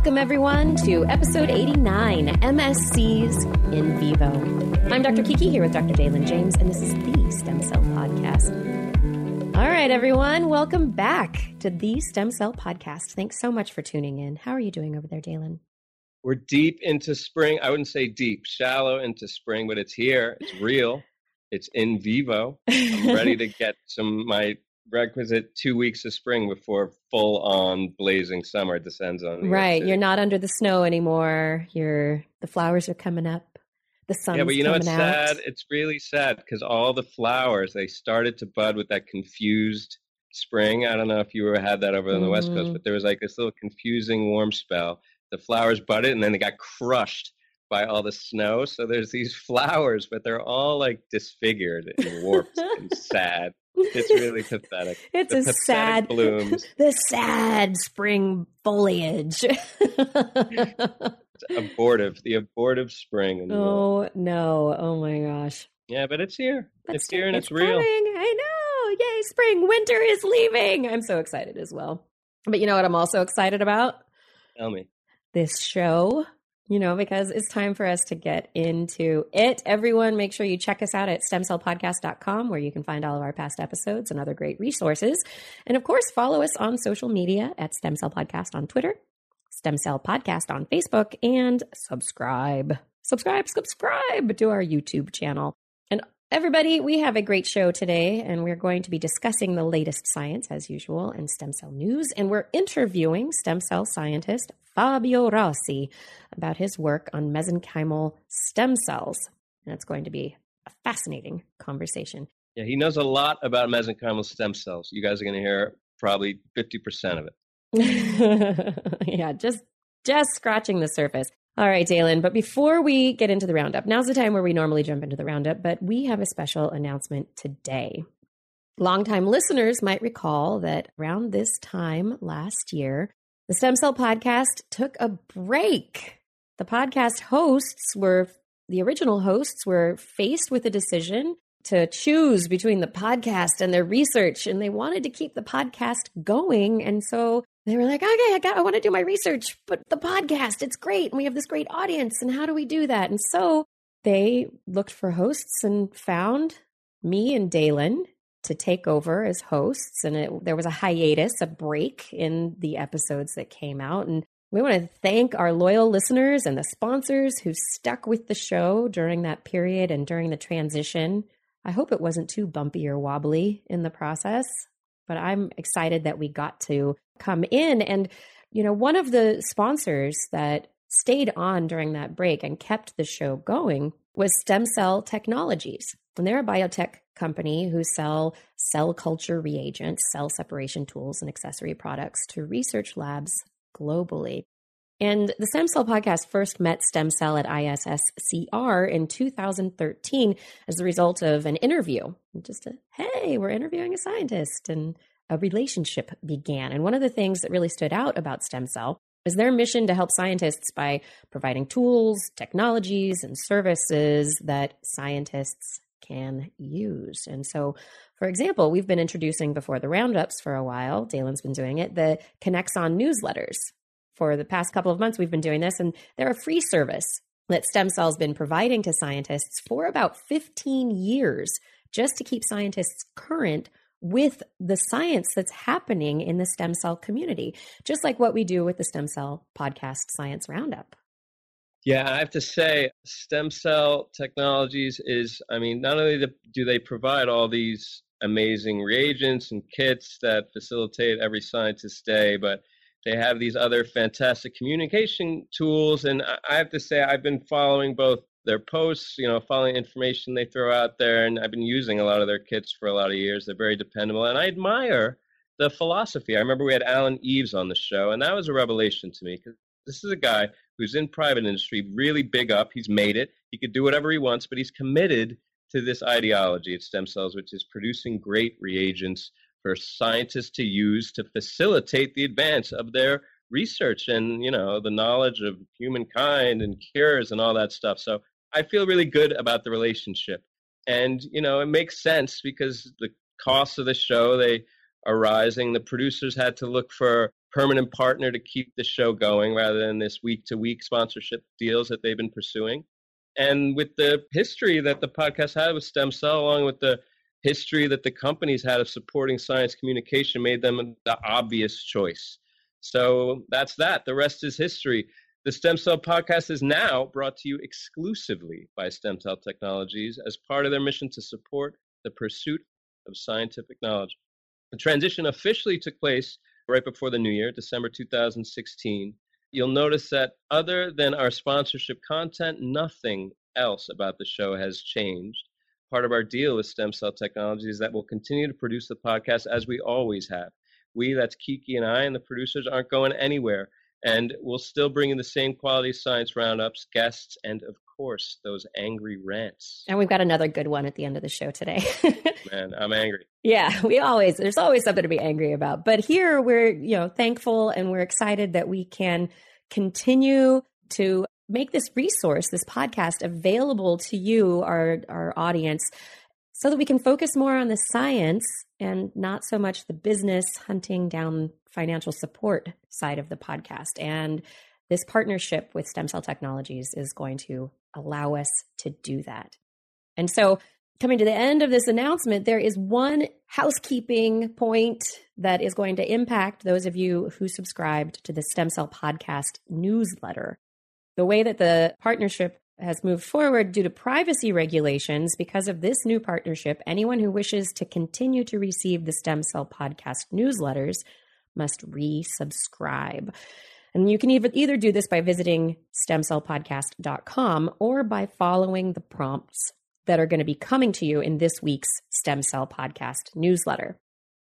Welcome, everyone, to episode 89 MSCs in Vivo. I'm Dr. Kiki here with Dr. Dalen James, and this is the Stem Cell Podcast. All right, everyone, welcome back to the Stem Cell Podcast. Thanks so much for tuning in. How are you doing over there, Dalen? We're deep into spring. I wouldn't say deep, shallow into spring, but it's here. It's real. It's in vivo. I'm ready to get some my requisite two weeks of spring before full on blazing summer descends on. right, you're not under the snow anymore. You're the flowers are coming up. The sun. Yeah, but you know it's sad? It's really sad because all the flowers they started to bud with that confused spring. I don't know if you ever had that over on the mm-hmm. West Coast, mm-hmm. but there was like this little confusing warm spell. The flowers budded and then they got crushed by all the snow. So there's these flowers, but they're all like disfigured and warped and sad. It's really pathetic. It's the a pathetic sad blooms. The sad spring foliage. abortive, the abortive spring. oh no! Oh my gosh! Yeah, but it's here. That's it's here and it's, it's real. Coming. I know! Yay! Spring, winter is leaving. I'm so excited as well. But you know what? I'm also excited about. Tell me. This show you know, because it's time for us to get into it. Everyone, make sure you check us out at stemcellpodcast.com where you can find all of our past episodes and other great resources. And of course, follow us on social media at Stem Cell Podcast on Twitter, Stem Cell Podcast on Facebook, and subscribe. Subscribe, subscribe to our YouTube channel. Everybody, we have a great show today, and we're going to be discussing the latest science as usual and stem cell news. And we're interviewing stem cell scientist Fabio Rossi about his work on mesenchymal stem cells. And it's going to be a fascinating conversation. Yeah, he knows a lot about mesenchymal stem cells. You guys are going to hear probably 50% of it. yeah, just just scratching the surface. All right, Dalen, but before we get into the roundup, now's the time where we normally jump into the roundup, but we have a special announcement today. Longtime listeners might recall that around this time last year, the Stem Cell Podcast took a break. The podcast hosts were, the original hosts were faced with a decision to choose between the podcast and their research, and they wanted to keep the podcast going. And so they were like, okay, I got, I want to do my research, but the podcast, it's great. And we have this great audience. And how do we do that? And so they looked for hosts and found me and Dalen to take over as hosts. And it, there was a hiatus, a break in the episodes that came out. And we want to thank our loyal listeners and the sponsors who stuck with the show during that period and during the transition. I hope it wasn't too bumpy or wobbly in the process, but I'm excited that we got to come in. And, you know, one of the sponsors that stayed on during that break and kept the show going was Stem Cell Technologies. And they're a biotech company who sell cell culture reagents, cell separation tools, and accessory products to research labs globally. And the Stem Cell podcast first met Stem Cell at ISSCR in 2013 as a result of an interview. Just a, hey, we're interviewing a scientist, and a relationship began. And one of the things that really stood out about Stem Cell is their mission to help scientists by providing tools, technologies, and services that scientists can use. And so, for example, we've been introducing before the roundups for a while, Dalen's been doing it, the Connexon newsletters. For the past couple of months, we've been doing this, and they're a free service that Stem Cell's been providing to scientists for about 15 years just to keep scientists current with the science that's happening in the stem cell community, just like what we do with the Stem Cell Podcast Science Roundup. Yeah, I have to say, stem cell technologies is, I mean, not only do they provide all these amazing reagents and kits that facilitate every scientist's day, but they have these other fantastic communication tools. And I have to say, I've been following both their posts, you know, following information they throw out there, and I've been using a lot of their kits for a lot of years. They're very dependable, and I admire the philosophy. I remember we had Alan Eves on the show, and that was a revelation to me because this is a guy who's in private industry, really big up. He's made it. He could do whatever he wants, but he's committed to this ideology at stem cells, which is producing great reagents for scientists to use to facilitate the advance of their research and you know the knowledge of humankind and cures and all that stuff so i feel really good about the relationship and you know it makes sense because the costs of the show they are rising the producers had to look for permanent partner to keep the show going rather than this week to week sponsorship deals that they've been pursuing. And with the history that the podcast had with Stem Cell, along with the history that the companies had of supporting science communication, made them the obvious choice. So that's that. The rest is history. The Stem Cell Podcast is now brought to you exclusively by Stem Cell Technologies as part of their mission to support the pursuit of scientific knowledge. The transition officially took place right before the new year, December 2016. You'll notice that other than our sponsorship content, nothing else about the show has changed. Part of our deal with Stem Cell Technologies is that we'll continue to produce the podcast as we always have. We, that's Kiki and I, and the producers, aren't going anywhere and we'll still bring in the same quality science roundups, guests, and of course, those angry rants. And we've got another good one at the end of the show today. Man, I'm angry. Yeah, we always, there's always something to be angry about. But here we're, you know, thankful and we're excited that we can continue to make this resource, this podcast available to you, our, our audience, so that we can focus more on the science and not so much the business hunting down financial support side of the podcast. And this partnership with Stem Cell Technologies is going to allow us to do that. And so, coming to the end of this announcement, there is one housekeeping point that is going to impact those of you who subscribed to the Stem Cell Podcast newsletter. The way that the partnership has moved forward due to privacy regulations. Because of this new partnership, anyone who wishes to continue to receive the Stem Cell Podcast newsletters must resubscribe. And you can either, either do this by visiting stemcellpodcast.com or by following the prompts that are going to be coming to you in this week's Stem Cell Podcast newsletter.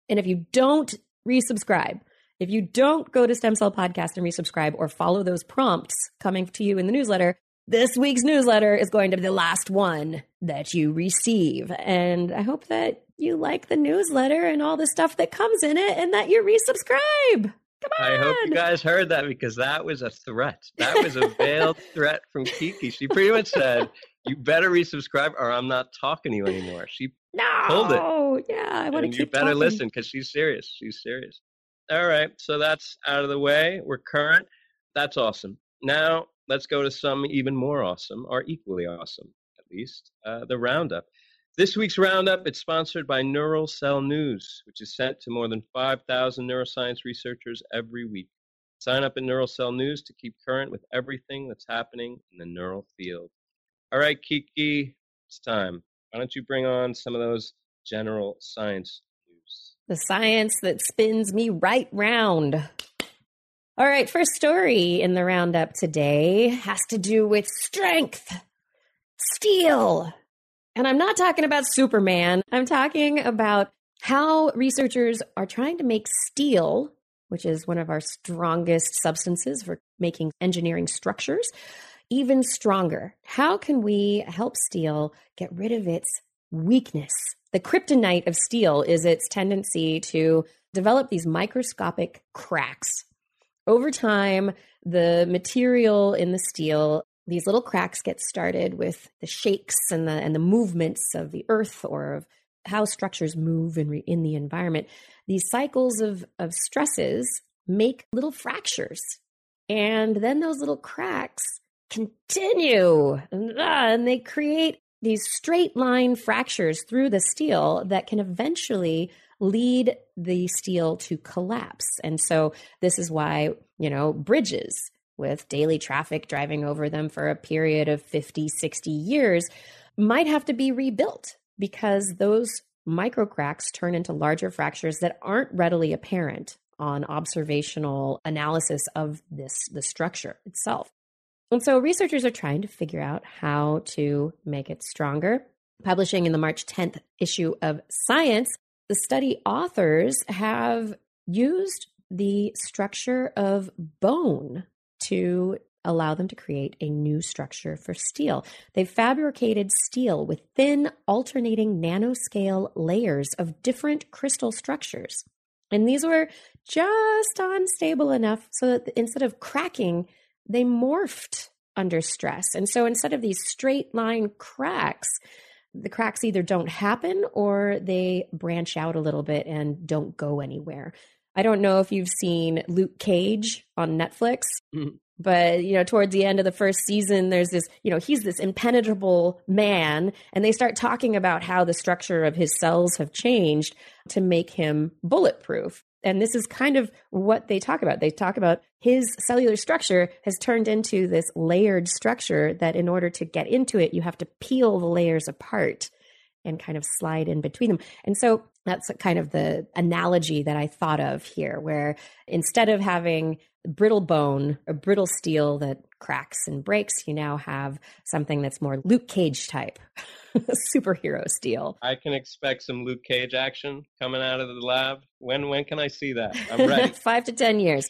And if you don't resubscribe, if you don't go to Stem Cell Podcast and resubscribe or follow those prompts coming to you in the newsletter, this week's newsletter is going to be the last one that you receive. And I hope that you like the newsletter and all the stuff that comes in it and that you resubscribe. Come on. I hope you guys heard that because that was a threat. That was a veiled threat from Kiki. She pretty much said, You better resubscribe or I'm not talking to you anymore. She no, pulled it. Oh yeah, I want to keep You better talking. listen because she's serious. She's serious. All right. So that's out of the way. We're current. That's awesome. Now let's go to some even more awesome, or equally awesome, at least, uh, the Roundup. This week's Roundup is sponsored by Neural Cell News, which is sent to more than 5,000 neuroscience researchers every week. Sign up at Neural Cell News to keep current with everything that's happening in the neural field. All right, Kiki, it's time. Why don't you bring on some of those general science news? The science that spins me right round. All right, first story in the roundup today has to do with strength, steel. And I'm not talking about Superman. I'm talking about how researchers are trying to make steel, which is one of our strongest substances for making engineering structures, even stronger. How can we help steel get rid of its weakness? The kryptonite of steel is its tendency to develop these microscopic cracks. Over time, the material in the steel these little cracks get started with the shakes and the and the movements of the earth or of how structures move in, re, in the environment. These cycles of of stresses make little fractures. And then those little cracks continue and, uh, and they create these straight line fractures through the steel that can eventually lead the steel to collapse and so this is why you know bridges with daily traffic driving over them for a period of 50, 60 years might have to be rebuilt because those micro cracks turn into larger fractures that aren't readily apparent on observational analysis of this the structure itself. And so researchers are trying to figure out how to make it stronger. Publishing in the March 10th issue of Science, the study authors have used the structure of bone to allow them to create a new structure for steel. They fabricated steel with thin, alternating nanoscale layers of different crystal structures. And these were just unstable enough so that instead of cracking, they morphed under stress. And so instead of these straight line cracks, the cracks either don't happen or they branch out a little bit and don't go anywhere. I don't know if you've seen Luke Cage on Netflix. Mhm. But, you know, towards the end of the first season, there's this, you know, he's this impenetrable man, and they start talking about how the structure of his cells have changed to make him bulletproof. And this is kind of what they talk about. They talk about his cellular structure has turned into this layered structure that, in order to get into it, you have to peel the layers apart and kind of slide in between them. And so that's kind of the analogy that I thought of here, where instead of having brittle bone or brittle steel that cracks and breaks, you now have something that's more Luke Cage type, superhero steel. I can expect some Luke Cage action coming out of the lab. When when can I see that? I'm ready. Five to 10 years.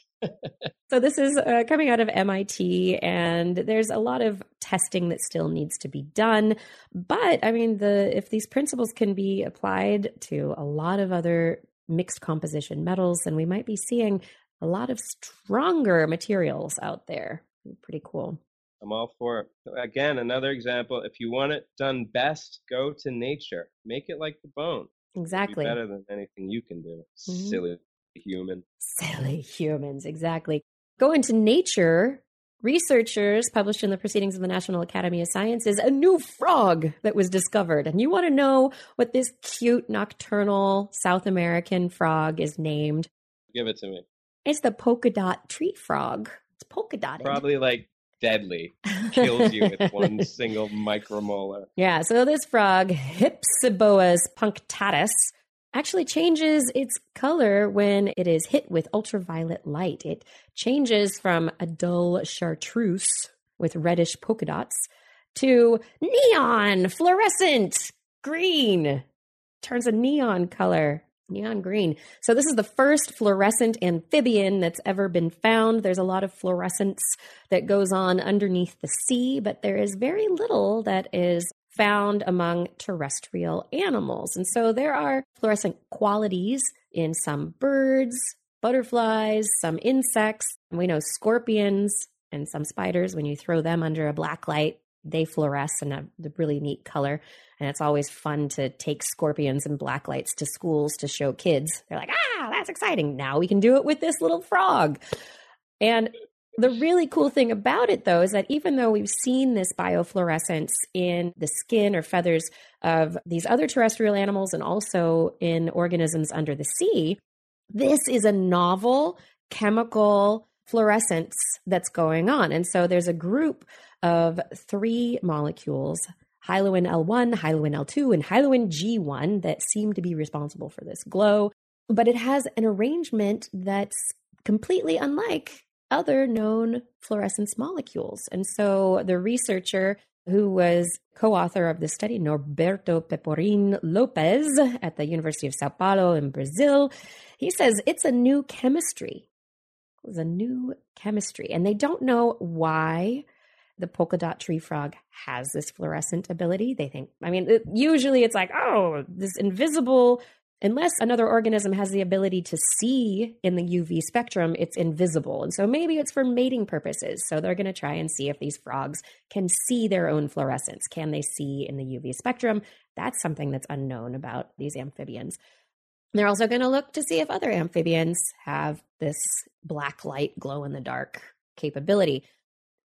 So, this is uh, coming out of MIT, and there's a lot of testing that still needs to be done. But I mean, the if these principles can be applied to a lot of other mixed composition metals, then we might be seeing a lot of stronger materials out there. Pretty cool. I'm all for it. Again, another example. If you want it done best, go to nature. Make it like the bone. It'll be Exactly. better than anything you can do. Mhm. Silly human. Silly humans, exactly. Go into nature. Researchers published in the Proceedings of the National Academy of Sciences a new frog that was discovered. And you want to know what this cute nocturnal South American frog is named? Give it to me. It's the polka dot tree frog. It's polka dotted. Probably like deadly. Kills you with one single micromolar. Yeah, so this frog, Hypsiboas punctatus, actually changes its color when it is hit with ultraviolet light. It changes from a dull chartreuse with reddish polka dots to neon fluorescent green. Turns a neon color, neon green. So this is the first fluorescent amphibian that's ever been found. There's a lot of fluorescence that goes on underneath the sea, but there is very little that is found among terrestrial animals. And so there are fluorescent qualities in some birds, butterflies, some insects. We know scorpions and some spiders, when you throw them under a black light, they fluoresce in a really neat color. And it's always fun to take scorpions and black lights to schools to show kids. They're like, ah, that's exciting. Now we can do it with this little frog. And the really cool thing about it, though, is that even though we've seen this biofluorescence in the skin or feathers of these other terrestrial animals and also in organisms under the sea, this is a novel chemical fluorescence that's going on. And so there's a group of three molecules hyaluron L1, hyaluron L2, and hyaluron G1 that seem to be responsible for this glow. But it has an arrangement that's completely unlike other known fluorescence molecules. And so the researcher who was co author of the study, Norberto Peporin Lopez at the University of Sao Paulo in Brazil, he says it's a new chemistry. It's a new chemistry. And they don't know why the polka dot tree frog has this fluorescent ability. They think, I mean, it, usually it's like, oh, this invisible, unless another organism has the ability to see in the UV spectrum, it's invisible. And so maybe it's for mating purposes. So they're going to try and see if these frogs can see their own fluorescence. Can they see in the UV spectrum? That's something that's unknown about these amphibians. They're also going to look to see if other amphibians have this black light glow in the dark capability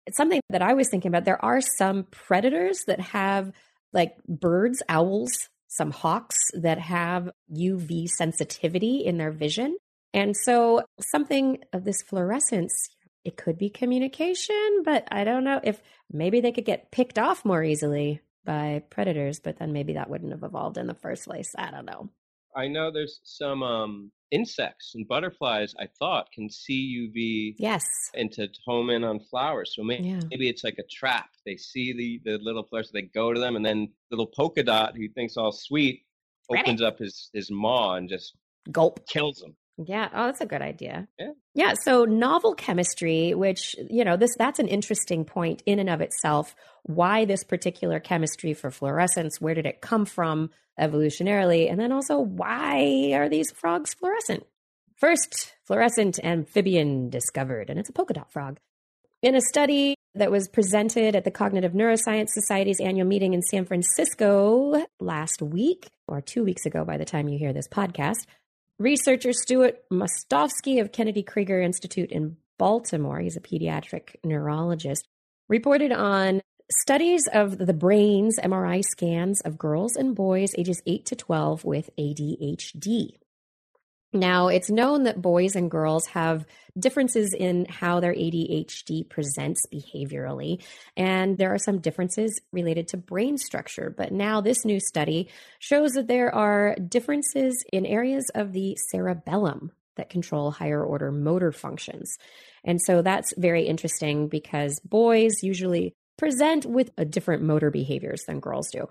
it's something that I was thinking about. There are some predators that have like birds, owls, some hawks that have UV sensitivity in their vision. And so something of this fluorescence, it could be communication, but I don't know if maybe they could get picked off more easily by predators, but then maybe that wouldn't have evolved in the first place. I don't know. I know there's some um, insects and butterflies. I thought can see UV Yes. and to home in on flowers. So maybe, Yeah. maybe it's like a trap. They see the the little flowers, they go to them, and then little polka dot, who thinks all sweet, Ready? opens up his his maw and just Gulp. kills them. Yeah. Oh, that's a good idea. Yeah. Yeah. So novel chemistry, which, you know, this that's an interesting point in and of itself. Why this particular chemistry for fluorescence? Where did it come from evolutionarily? And then also why are these frogs fluorescent? First, fluorescent amphibian discovered, and it's a polka dot frog. In a study that was presented at the Cognitive Neuroscience Society's annual meeting in San Francisco last week, or two weeks ago by the time you hear this podcast, Researcher Stuart Mostovsky of Kennedy Krieger Institute in Baltimore, he's a pediatric neurologist, reported on studies of the brains MRI scans of girls and boys ages 8 to 12 with ADHD. Now, it's known that boys and girls have differences in how their ADHD presents behaviorally, and there are some differences related to brain structure. But now, this new study shows that there are differences in areas of the cerebellum that control higher order motor functions. And so that's very interesting because boys usually present with a different motor behaviors than girls do.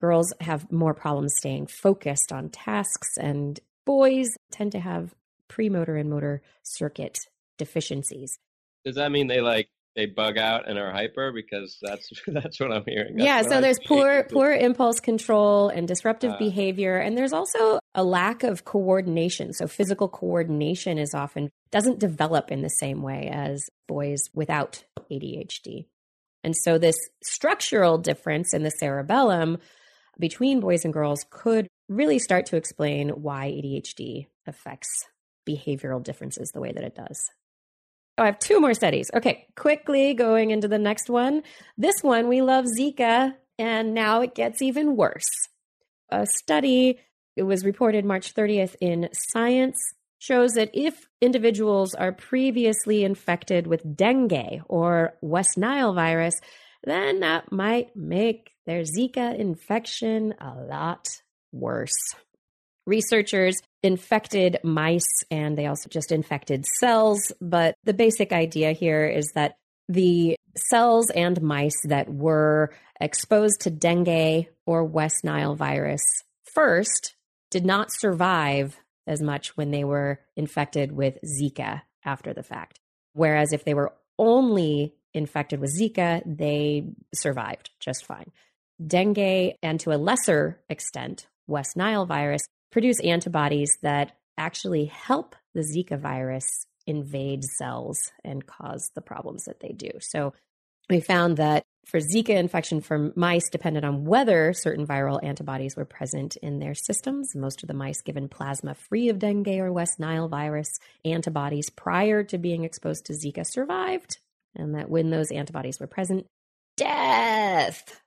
Girls have more problems staying focused on tasks and boys tend to have premotor and motor circuit deficiencies. Does that mean they like they bug out and are hyper because that's that's what I'm hearing. That's yeah, so I'm there's poor poor impulse control and disruptive uh, behavior and there's also a lack of coordination. So physical coordination is often doesn't develop in the same way as boys without ADHD. And so this structural difference in the cerebellum between boys and girls could really start to explain why ADHD affects behavioral differences the way that it does. Oh, I have two more studies. Okay, quickly going into the next one. This one, we love Zika, and now it gets even worse. A study, it was reported March 30th in Science, shows that if individuals are previously infected with dengue or West Nile virus, then that might make their Zika infection a lot worse. Researchers infected mice and they also just infected cells, but the basic idea here is that the cells and mice that were exposed to dengue or West Nile virus first did not survive as much when they were infected with Zika after the fact. Whereas if they were only infected with Zika, they survived just fine. Dengue, and to a lesser extent, West Nile virus, produce antibodies that actually help the Zika virus invade cells and cause the problems that they do. So we found that for Zika infection for mice depended on whether certain viral antibodies were present in their systems. Most of the mice given plasma free of dengue or West Nile virus antibodies prior to being exposed to Zika survived, and that when those antibodies were present, death.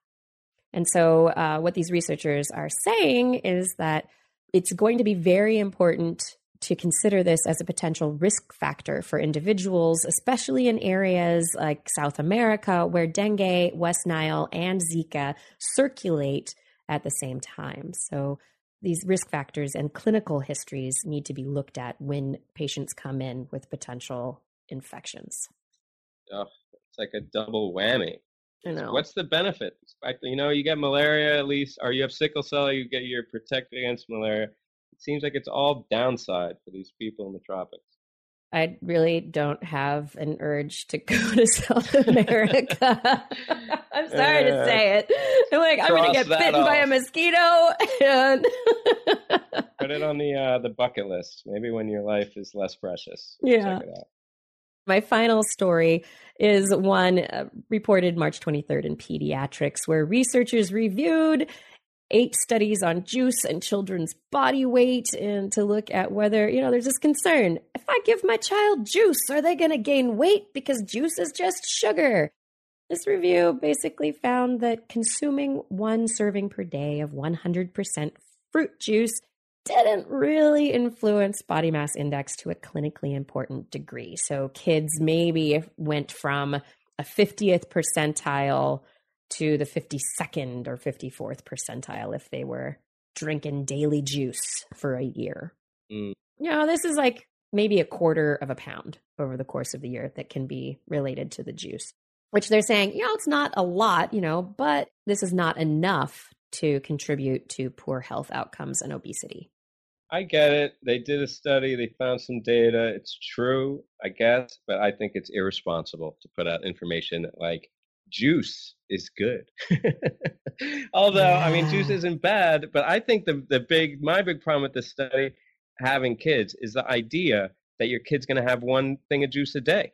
And so, uh, what these researchers are saying is that it's going to be very important to consider this as a potential risk factor for individuals, especially in areas like South America, where dengue, West Nile, and Zika circulate at the same time. So, these risk factors and clinical histories need to be looked at when patients come in with potential infections. Oh, it's like a double whammy. I know. What's the benefit? You know, you get malaria at least, or you have sickle cell, you get you're protected against malaria. Seems like it's all downside for these people in the tropics. I really don't have an urge to go to South America. I'm sorry uh, to say it. I'm like, I'm going to get bitten off. by a mosquito. And Put it on the uh, the bucket list. Maybe when your life is less precious. Yeah. My final story is one uh, reported March 23rd in Pediatrics, where researchers reviewed eight studies on juice and children's body weight and to look at whether, you know, there's this concern. If I give my child juice, are they going to gain weight because juice is just sugar? This review basically found that consuming one serving per day of 100% fruit juice didn't really influence body mass index to a clinically important degree. So kids maybe went from a 50th percentile to the 52nd or 54th percentile if they were drinking daily juice for a year. Mm. You know, this is like maybe a quarter of a pound over the course of the year that can be related to the juice, which they're saying, you know, it's not a lot, you know, but this is not enough to contribute to poor health outcomes and obesity. I get it. They did a study, they found some data. It's true, I guess, but I think it's irresponsible to put out information like juice is good. Although, yeah. I mean, juice isn't bad, but I think the, the big, my big problem with this study having kids is the idea that your kid's going to have one thing of juice a day.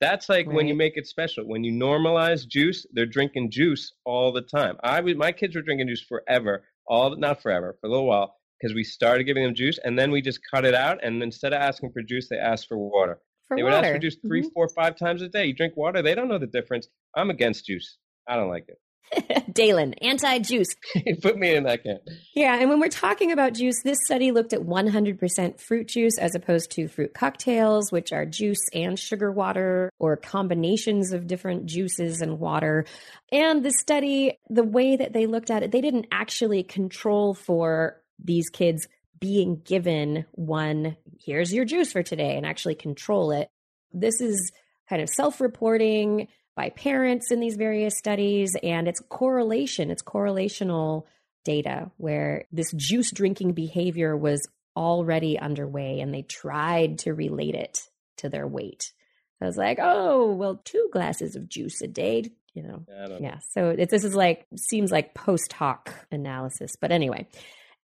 That's like right. when you make it special. When you normalize juice, they're drinking juice all the time. I was, my kids were drinking juice forever, all not forever, for a little while because we started giving them juice and then we just cut it out. And instead of asking for juice, they asked for water. For they water. would ask for juice 3 Mhm. four, five times a day. You drink water, they don't know the difference. I'm against juice. I don't like it. Dalen, anti juice. Put me in that camp. Yeah, and when we're talking about juice, this study looked at 100% fruit juice as opposed to fruit cocktails, which are juice and sugar water or combinations of different juices and water. And the study, the way that they looked at it, they didn't actually control for these kids being given one, here's your juice for today, and actually control it. This is kind of self reporting by parents in these various studies, and it's correlation, it's correlational data where this juice drinking behavior was already underway and they tried to relate it to their weight. I was like, oh, well, two glasses of juice a day, you know. Know. Yeah. So it, this is like, seems like post hoc analysis. But anyway,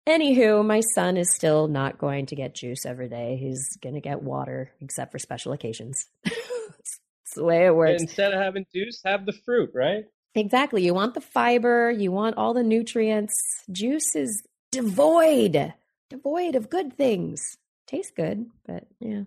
anywho, my son is still not going to get juice every day. He's going to get water except for special occasions. it's, it's the way it works. Instead of having juice, have the fruit, right? Exactly. You want the fiber, you want all the nutrients. Juice is devoid, devoid of good things. Tastes good, but yeah.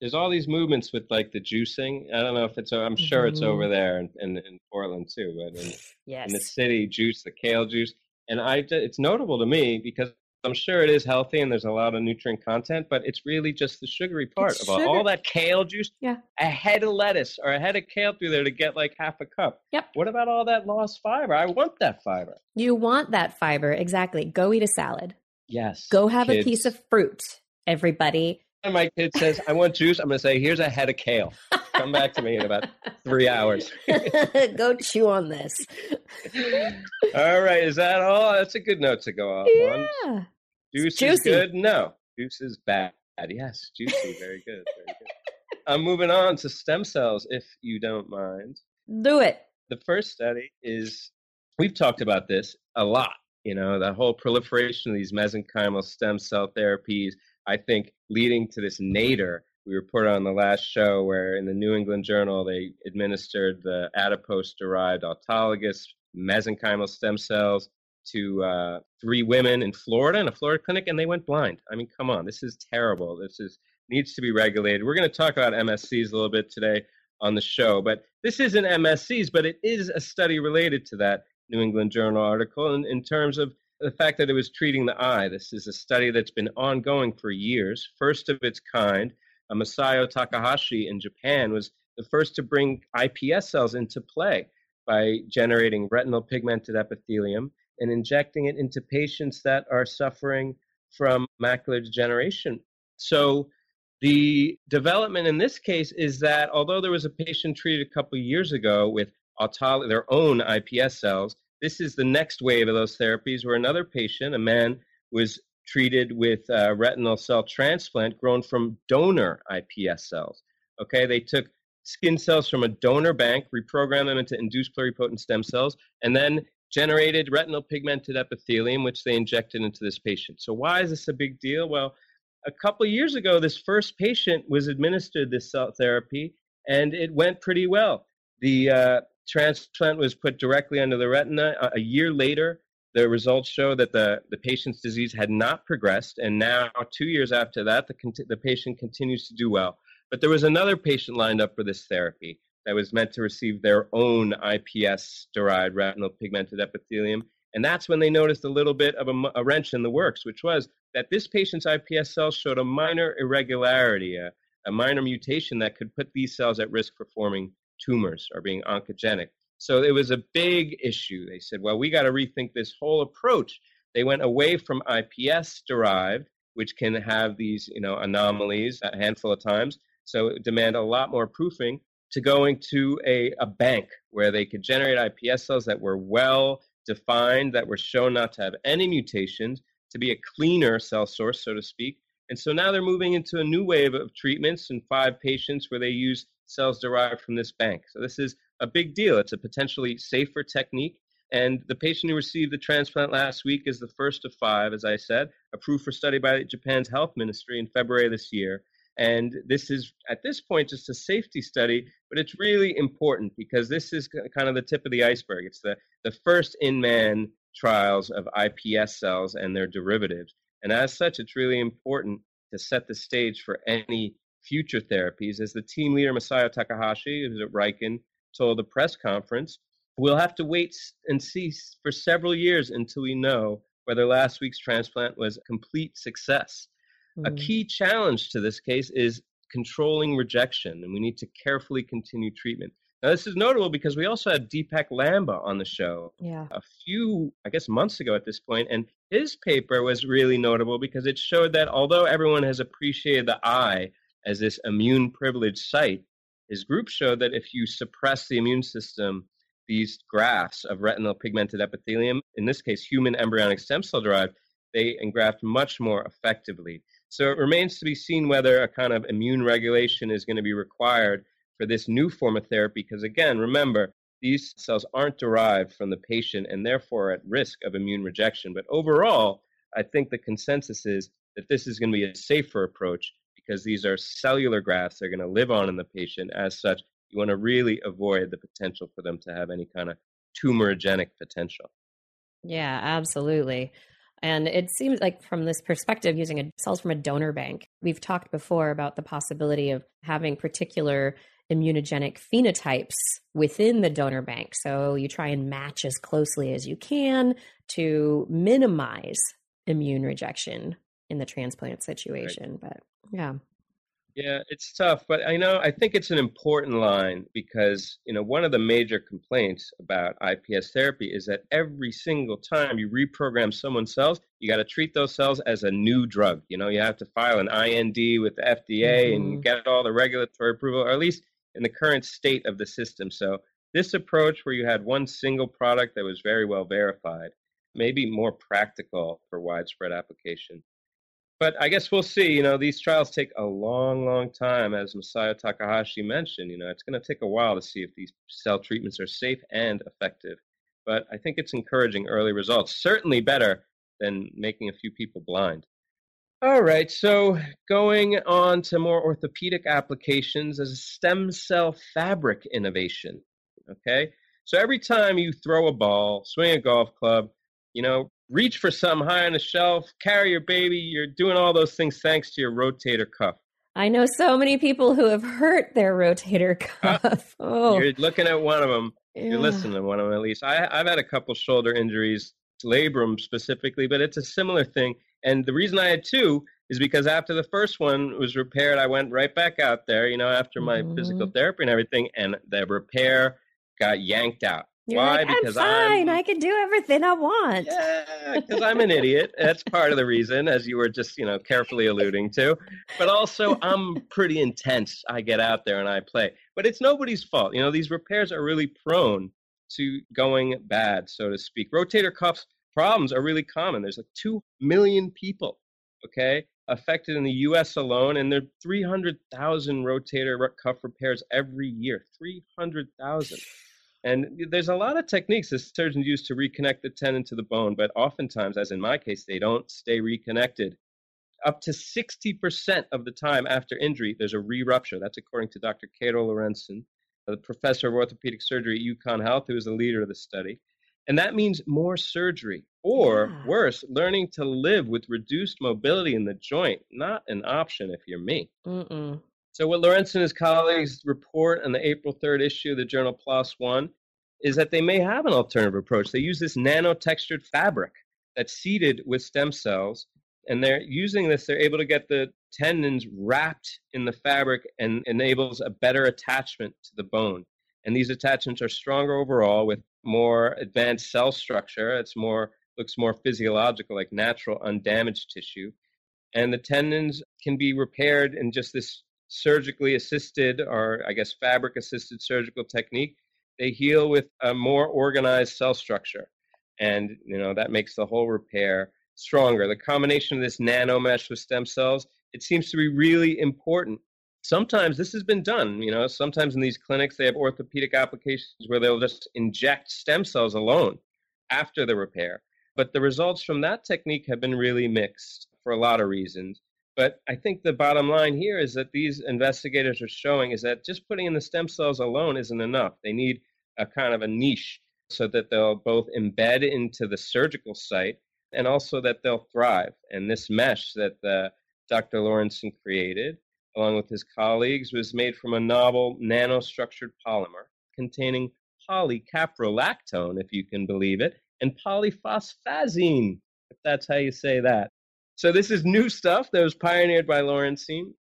There's all these movements with like the juicing. I don't know if it's. I'm sure it's Mhm. over there in, in, in Portland too, but in, Yes. in the city, juice, the kale juice, and I. It's notable to me because I'm sure it is healthy and there's a lot of nutrient content, but it's really just the sugary part It's of all, sugar. all that kale juice. Yeah. A head of lettuce or a head of kale through there to get like half a cup. Yep. What about all that lost fiber? I want that fiber. You want that fiber. Exactly. Go eat a salad. Yes. Go have a piece of fruit, everybody. My kid says, "I want juice." I'm going to say, "Here's a head of kale. Come back to me in about three hours." Go chew on this. all right, is that all? That's a good note to go off on. Yeah. Juice is good. No, juice is bad. Yes, juicy. Very good. Very good. I'm moving on to stem cells, if you don't mind. Do it. The first study is we've talked about this a lot. You know, the whole proliferation of these mesenchymal stem cell therapies. I think leading to this nadir we reported on the last show where in the New England Journal they administered the adipose derived autologous mesenchymal stem cells to uh, three women in Florida in a Florida clinic and they went blind. I mean, come on, this is terrible. This is needs to be regulated. We're going to talk about MSCs a little bit today on the show, but this isn't MSCs, but it is a study related to that New England Journal article in, in terms of the fact that it was treating the eye. This is a study that's been ongoing for years, first of its kind. Uh, Masayo Takahashi in Japan was the first to bring iPS cells into play by generating retinal pigmented epithelium and injecting it into patients that are suffering from macular degeneration. So, the development in this case is that although there was a patient treated a couple years ago with autologous, their own iPS cells, this is the next wave of those therapies where another patient, a man, was treated with uh, retinal cell transplant grown from donor iPS cells. Okay, they took skin cells from a donor bank, reprogrammed them into induced pluripotent stem cells, and then generated retinal pigmented epithelium, which they injected into this patient. So, why is this a big deal? Well, a couple years ago, this first patient was administered this cell therapy, and it went pretty well. The uh, transplant was put directly under the retina. A, a year later, the results show that the, the patient's disease had not progressed, and now, two years after that, the, the patient continues to do well. But there was another patient lined up for this therapy that was meant to receive their own iPS derived retinal pigmented epithelium. And that's when they noticed a little bit of a wrench in the works, which was that this patient's iPS cells showed a minor irregularity, a, a minor mutation that could put these cells at risk for forming tumors are being oncogenic. So it was a big issue. They said, well, we got to rethink this whole approach. They went away from iPS derived, which can have these, you know, anomalies a handful of times. So demand a lot more proofing to going to a, a bank where they could generate iPS cells that were well defined, that were shown not to have any mutations, to be a cleaner cell source, so to speak. And so now they're moving into a new wave of treatments in five patients where they use cells derived from this bank. So this is a big deal. It's a potentially safer technique. And the patient who received the transplant last week is the first of five, as I said, approved for study by Japan's health ministry in February this year. And this is, at this point, just a safety study, but it's really important because this is kind of the tip of the iceberg. It's the, the first in man trials of iPS cells and their derivatives. And as such, it's really important to set the stage for any future therapies. As the team leader, Masayo Takahashi, who's at Riken, told the press conference, we'll have to wait and see for several years until we know whether last week's transplant was a complete success. Mm. A key challenge to this case is controlling rejection, and we need to carefully continue treatment. Now, this is notable because we also had Deepak Lamba on the show yeah. a few, I guess, months ago at this point, and his paper was really notable because it showed that although everyone has appreciated the eye as this immune privileged site, his group showed that if you suppress the immune system, these grafts of retinal pigmented epithelium, in this case, human embryonic stem cell derived, they engraft much more effectively. So it remains to be seen whether a kind of immune regulation is going to be required for this new form of therapy. Because again, remember, these cells aren't derived from the patient and therefore at risk of immune rejection. But overall, I think the consensus is that this is going to be a safer approach because these are cellular grafts. They're going to live on in the patient. As such, you want to really avoid the potential for them to have any kind of tumorigenic potential. Yeah, absolutely. And it seems like from this perspective, using a, cells from a donor bank, we've talked before about the possibility of having particular immunogenic phenotypes within the donor bank. So you try and match as closely as you can to minimize immune rejection in the transplant situation. Right. But yeah. Yeah, it's tough, but I know I think it's an important line because you know one of the major complaints about IPS therapy is that every single time you reprogram someone's cells, you got to treat those cells as a new drug. You know, you have to file an IND with the FDA mm-hmm. and get all the regulatory approval, or at least in the current state of the system. So this approach where you had one single product that was very well verified may be more practical for widespread application. But I guess we'll see. You know, these trials take a long, long time, as Masayo Takahashi mentioned. You know, it's going to take a while to see if these cell treatments are safe and effective. But I think it's encouraging early results. Certainly better than making a few people blind. All right, so going on to more orthopedic applications as a stem cell fabric innovation. Okay, so every time you throw a ball, swing a golf club, you know, reach for something high on the shelf, carry your baby, you're doing all those things thanks to your rotator cuff. I know so many people who have hurt their rotator cuff. Uh, oh. You're looking at one of them. Yeah. You're listening to one of them at least. I, I've had a couple shoulder injuries, labrum specifically, but it's a similar thing. And the reason I had two is because after the first one was repaired, I went right back out there, you know, after my mm-hmm. physical therapy and everything, and the repair got yanked out. You're Why? Like, because I'm fine. I'm, i can do everything I want. Yeah, because I'm an idiot. That's part of the reason, as you were just, you know, carefully alluding to. But also, I'm pretty intense. I get out there and I play. But it's nobody's fault. You know, these repairs are really prone to going bad, so to speak. Rotator cuffs problems are really common. There's like 2 million people, okay, affected in the US alone, and there are 300,000 rotator cuff repairs every year. 300,000. And there's a lot of techniques that surgeons use to reconnect the tendon to the bone, but oftentimes, as in my case, they don't stay reconnected. Up to 60% of the time after injury, there's a re rupture. That's according to Dr. Cato Lorenzen, the professor of orthopedic surgery at UConn Health, who is the leader of the study. And that means more surgery, or yeah. worse, learning to live with reduced mobility in the joint. Not an option if you're me. Mm-mm. So, what Lorenzen and his colleagues report in the April 3rd issue of the journal PLOS One is that they may have an alternative approach. They use this nano-textured fabric that's seeded with stem cells, and they're using this. They're able to get the tendons wrapped in the fabric and enables a better attachment to the bone. And these attachments are stronger overall with more advanced cell structure. It's more looks more physiological, like natural, undamaged tissue. And the tendons can be repaired in just this surgically assisted or I guess fabric assisted surgical technique, they heal with a more organized cell structure. And you know that makes the whole repair stronger. The combination of this nano mesh with stem cells, it seems to be really important. Sometimes this has been done, you know, sometimes in these clinics they have orthopedic applications where they'll just inject stem cells alone after the repair. But the results from that technique have been really mixed for a lot of reasons. But I think the bottom line here is that these investigators are showing is that just putting in the stem cells alone isn't enough. They need a kind of a niche so that they'll both embed into the surgical site, and also that they'll thrive. And this mesh that uh, Dr. Laurencin created, along with his colleagues, was made from a novel nanostructured polymer containing polycaprolactone, if you can believe it, and polyphosphazene, if that's how you say that. So this is new stuff that was pioneered by Laurencin.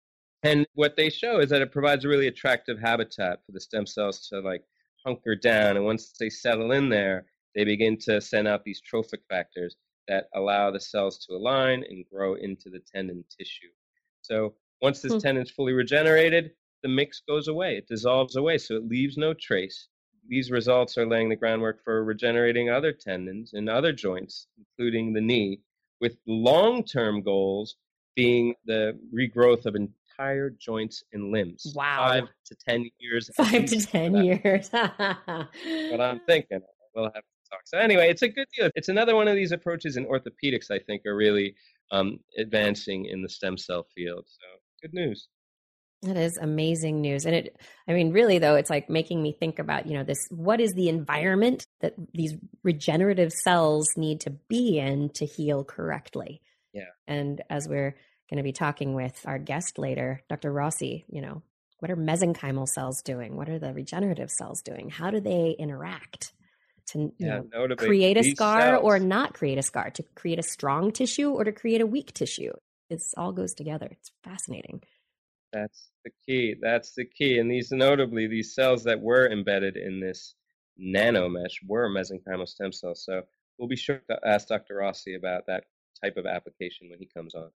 And what they show is that it provides a really attractive habitat for the stem cells to like hunker down. And once they settle in there, they begin to send out these trophic factors that allow the cells to align and grow into the tendon tissue. So once this hmm. tendon is fully regenerated, the mix goes away. It dissolves away, so it leaves no trace. These results are laying the groundwork for regenerating other tendons and other joints, including the knee, with long term goals being the regrowth of entire joints and limbs. Wow. Five to 10 years. Five to 10 years. but I'm thinking we'll have to talk. So, anyway, it's a good deal. It's another one of these approaches in orthopedics, I think, are really um, advancing in the stem cell field. So, good news. That is amazing news. And it, I mean, really, though, it's like making me think about, you know, this what is the environment that these regenerative cells need to be in to heal correctly? Yeah. And as we're going to be talking with our guest later, Dr. Rossi, you know, what are mesenchymal cells doing? What are the regenerative cells doing? How do they interact to yeah, know, create a scar cells. or not create a scar, to create a strong tissue or to create a weak tissue? It all goes together. It's fascinating. That's the key. That's the key. And these, notably, these cells that were embedded in this nano mesh were mesenchymal stem cells. So we'll be sure to ask Dr. Rossi about that type of application when he comes on.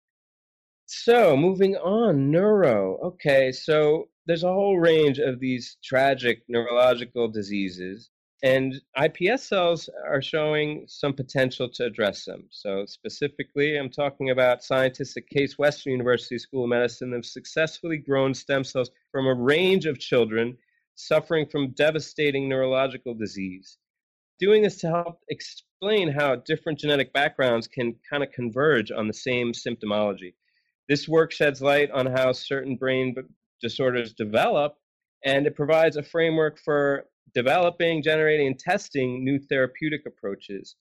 So moving on, neuro. Okay, so there's a whole range of these tragic neurological diseases and iPS cells are showing some potential to address them. So, specifically, I'm talking about scientists at Case Western University School of Medicine have successfully grown stem cells from a range of children suffering from devastating neurological disease. Doing this to help explain how different genetic backgrounds can kind of converge on the same symptomology. This work sheds light on how certain brain disorders develop, and it provides a framework for developing, generating, and testing new therapeutic approaches,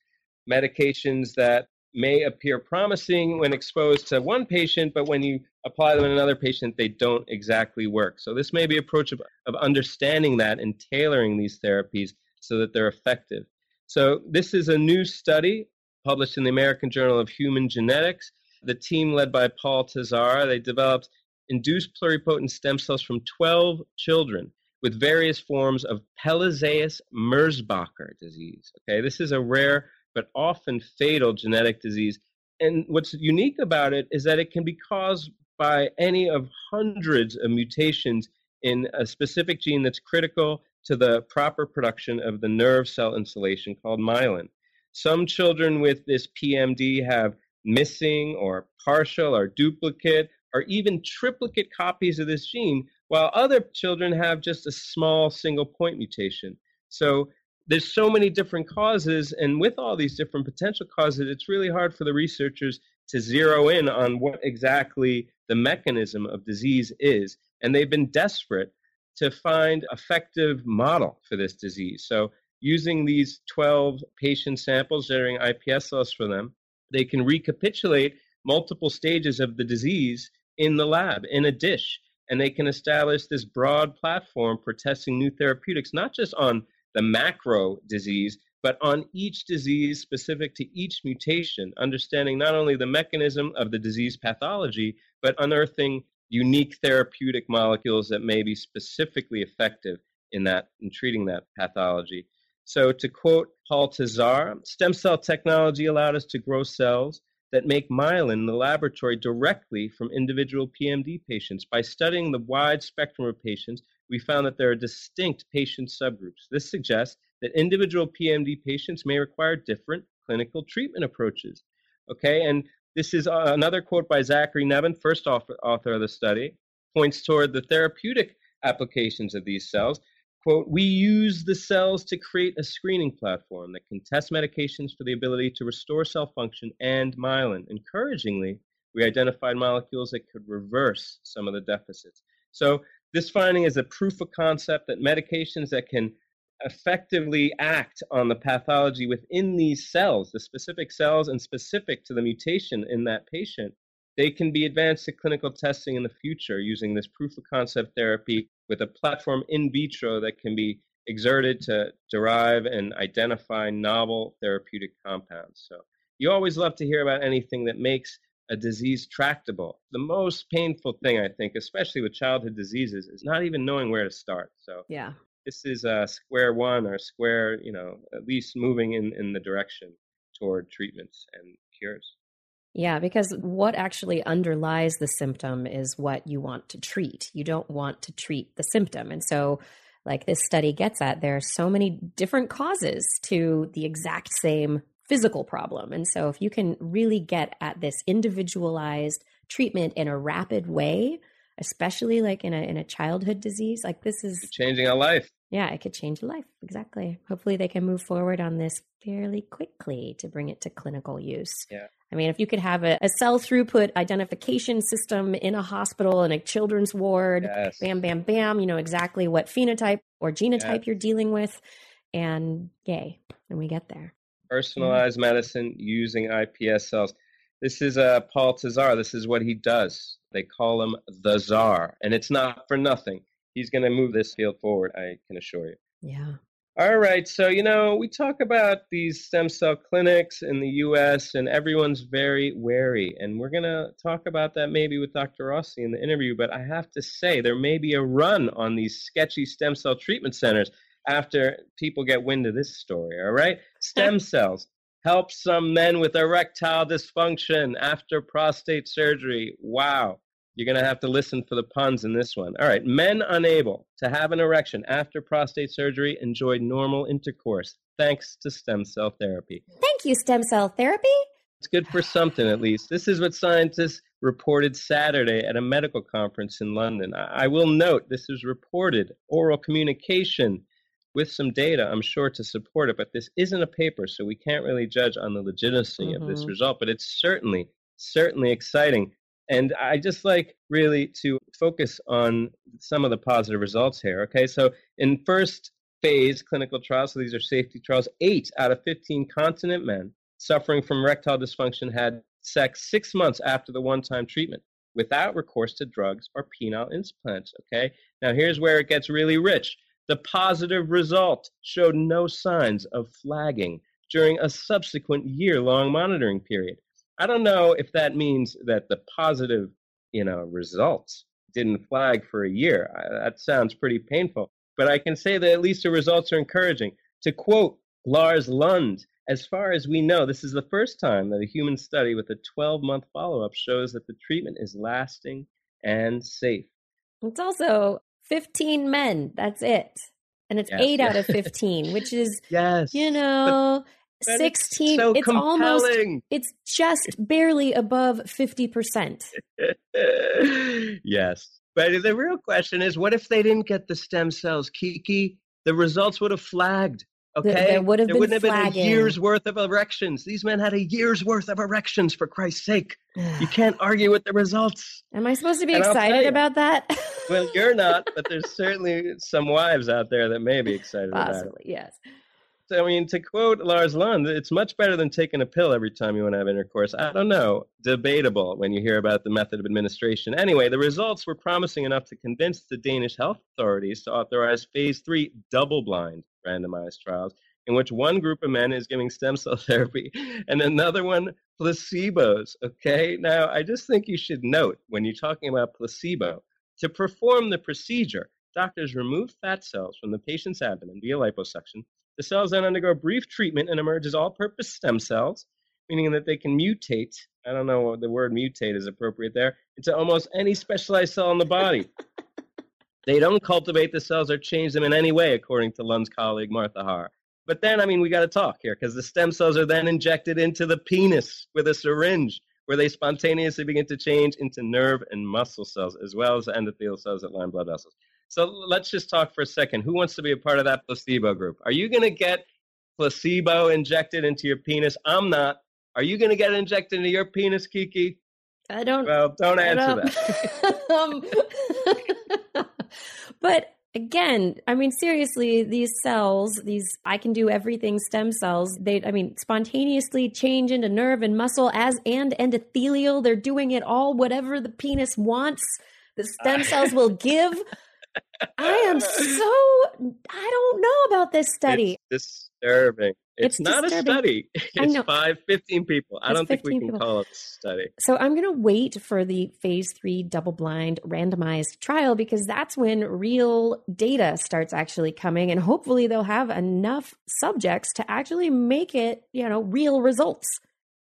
medications that may appear promising when exposed to one patient, but when you apply them in another patient, they don't exactly work. So this may be approach of, of understanding that and tailoring these therapies so that they're effective. So this is a new study published in the American Journal of Human Genetics. The team led by Paul Tesar, they developed induced pluripotent stem cells from 12 children with various forms of Pelizaeus Merzbacher disease. Okay, this is a rare but often fatal genetic disease. And what's unique about it is that it can be caused by any of hundreds of mutations in a specific gene that's critical to the proper production of the nerve cell insulation called myelin. Some children with this PMD have missing or partial or duplicate or even triplicate copies of this gene, while other children have just a small single point mutation. So there's so many different causes, and with all these different potential causes, it's really hard for the researchers to zero in on what exactly the mechanism of disease is. And they've been desperate to find effective model for this disease. So using these 12 patient samples, generating iPS cells for them, they can recapitulate multiple stages of the disease in the lab, in a dish and they can establish this broad platform for testing new therapeutics, not just on the macro disease, but on each disease specific to each mutation, understanding not only the mechanism of the disease pathology, but unearthing unique therapeutic molecules that may be specifically effective in that in treating that pathology. So to quote Paul Tesar, stem cell technology allowed us to grow cells that make myelin in the laboratory directly from individual PMD patients. By studying the wide spectrum of patients, we found that there are distinct patient subgroups. This suggests that individual PMD patients may require different clinical treatment approaches. Okay, and this is uh, another quote by Zachary Nevin, first author of the study, points toward the therapeutic applications of these cells quote, we use the cells to create a screening platform that can test medications for the ability to restore cell function and myelin. Encouragingly, we identified molecules that could reverse some of the deficits. So this finding is a proof of concept that medications that can effectively act on the pathology within these cells, the specific cells and specific to the mutation in that patient, they can be advanced to clinical testing in the future using this proof of concept therapy with a platform in vitro that can be exerted to derive and identify novel therapeutic compounds. So you always love to hear about anything that makes a disease tractable. The most painful thing, I think, especially with childhood diseases, is not even knowing where to start. So yeah, this is a square one or square, you know, at least moving in, in the direction toward treatments and cures. Yeah, because what actually underlies the symptom is what you want to treat. You don't want to treat the symptom. And so, like this study gets at, there are so many different causes to the exact same physical problem. And so, if you can really get at this individualized treatment in a rapid way, especially like in a in a childhood disease, like this is changing a life. Yeah, it could change a life. Exactly. Hopefully, they can move forward on this fairly quickly to bring it to clinical use. Yeah. I mean, if you could have a, a, cell throughput identification system in a hospital in a children's ward, yes. bam, bam, bam, you know exactly what phenotype or genotype yes. you're dealing with, and yay, and we get there. Personalized mm-hmm. medicine using iPS cells. This is uh, Paul Tesar. This is what he does. They call him the czar, and it's not for nothing. He's going to move this field forward, I can assure you. Yeah. All right. So, you know, we talk about these stem cell clinics in the US, and everyone's very wary. And we're going to talk about that maybe with Dr. Rossi in the interview. But I have to say, there may be a run on these sketchy stem cell treatment centers after people get wind of this story. All right. Stem cells help some men with erectile dysfunction after prostate surgery. Wow. You're going to have to listen for the puns in this one. All right. Men unable to have an erection after prostate surgery enjoy normal intercourse thanks to stem cell therapy. Thank you, stem cell therapy. It's good for something, at least. This is what scientists reported Saturday at a medical conference in London. I will note this is reported oral communication with some data, I'm sure, to support it, but this isn't a paper, so we can't really judge on the legitimacy mm-hmm. of this mm-hmm. result. But it's certainly, certainly exciting. And I just like really to focus on some of the positive results here. Okay, so in first phase clinical trials, so these are safety trials, eight out of 15 continent men suffering from erectile dysfunction had sex six months after the one time treatment without recourse to drugs or penile implants. Okay, now here's where it gets really rich. The positive result showed no signs of flagging during a subsequent year long monitoring period. I don't know if that means that the positive, you know, results didn't flag for a year. I, that sounds pretty painful. But I can say that at least the results are encouraging. To quote Lars Lund, as far as we know, this is the first time that a human study with a 12 month follow up shows that the treatment is lasting and safe. It's also 15 men. That's it. And it's yes. 8 out of 15, which is, yes. you know, 16 so it's compelling. almost it's just barely above 50% yes. But the real question is what if they didn't get the stem cells? Kiki the results would have flagged okay? there, would have there been wouldn't flagging. have been a year's worth of erections. These men had a year's worth of erections for christ's sake. You can't argue with the results. Am i supposed to be and excited about that? Well you're not but there's certainly some wives out there that may be excited Possibly, about it. Yes I mean, to quote Lars Lund, it's much better than taking a pill every time you want to have intercourse. I don't know. Debatable when you hear about the method of administration. Anyway, the results were promising enough to convince the Danish health authorities to authorize phase three double blind randomized trials in which one group of men is giving stem cell therapy and another one placebos. Okay. Now, I just think you should note when you're talking about placebo, to perform the procedure, doctors remove fat cells from the patient's abdomen via liposuction the cells then undergo brief treatment and emerge as all purpose stem cells, meaning that they can mutate. I don't know the word mutate is appropriate there, into almost any specialized cell in the body. they don't cultivate the cells or change them in any way, according to Lund's colleague Martha Haahr. But then, I mean, we got to talk here because the stem cells are then injected into the penis with a syringe where they spontaneously begin to change into nerve and muscle cells as well as endothelial cells that line blood vessels. So let's just talk for a second. Who wants to be a part of that placebo group? Are you going to get placebo injected into your penis? I'm not. Are you going to get injected into your penis, Kiki? I don't. Well, don't answer don't. that. um, but again, I mean, seriously, these cells, these I can do everything stem cells, they, I mean, spontaneously change into nerve and muscle as and endothelial. They're doing it all, whatever the penis wants, the stem cells will give. I am so, I don't know about this study. It's disturbing. It's, It's not disturbing. a study. It's five, 15 people. I It's don't think we 15 can people. call it a study. So I'm going to wait for the phase three double blind randomized trial because that's when real data starts actually coming. And hopefully they'll have enough subjects to actually make it, you know, real results.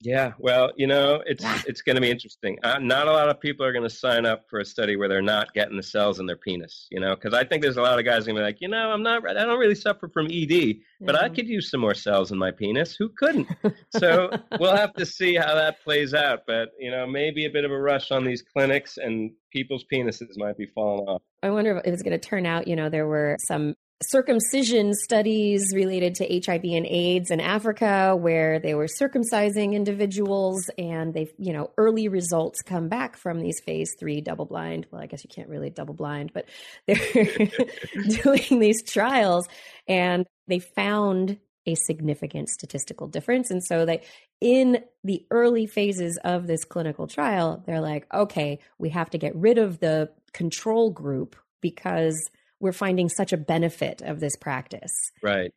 Yeah, well, you know, it's it's going to be interesting. Uh, not a lot of people are going to sign up for a study where they're not getting the cells in their penis. You know, because I think there's a lot of guys going to be like, you know, I'm not, I don't really suffer from ED, but I Mhm. could use some more cells in my penis. Who couldn't? So we'll have to see how that plays out. But you know, maybe a bit of a rush on these clinics, and people's penises might be falling off. I wonder if it was going to turn out, you know, there were some circumcision studies related to HIV and AIDS in Africa where they were circumcising individuals and they, you know, early results come back from these phase three double blind. Well, I guess you can't really double blind, but they're doing these trials and they found a significant statistical difference. And so they, in the early phases of this clinical trial, they're like, okay, we have to get rid of the control group because we're finding such a benefit of this practice. Right.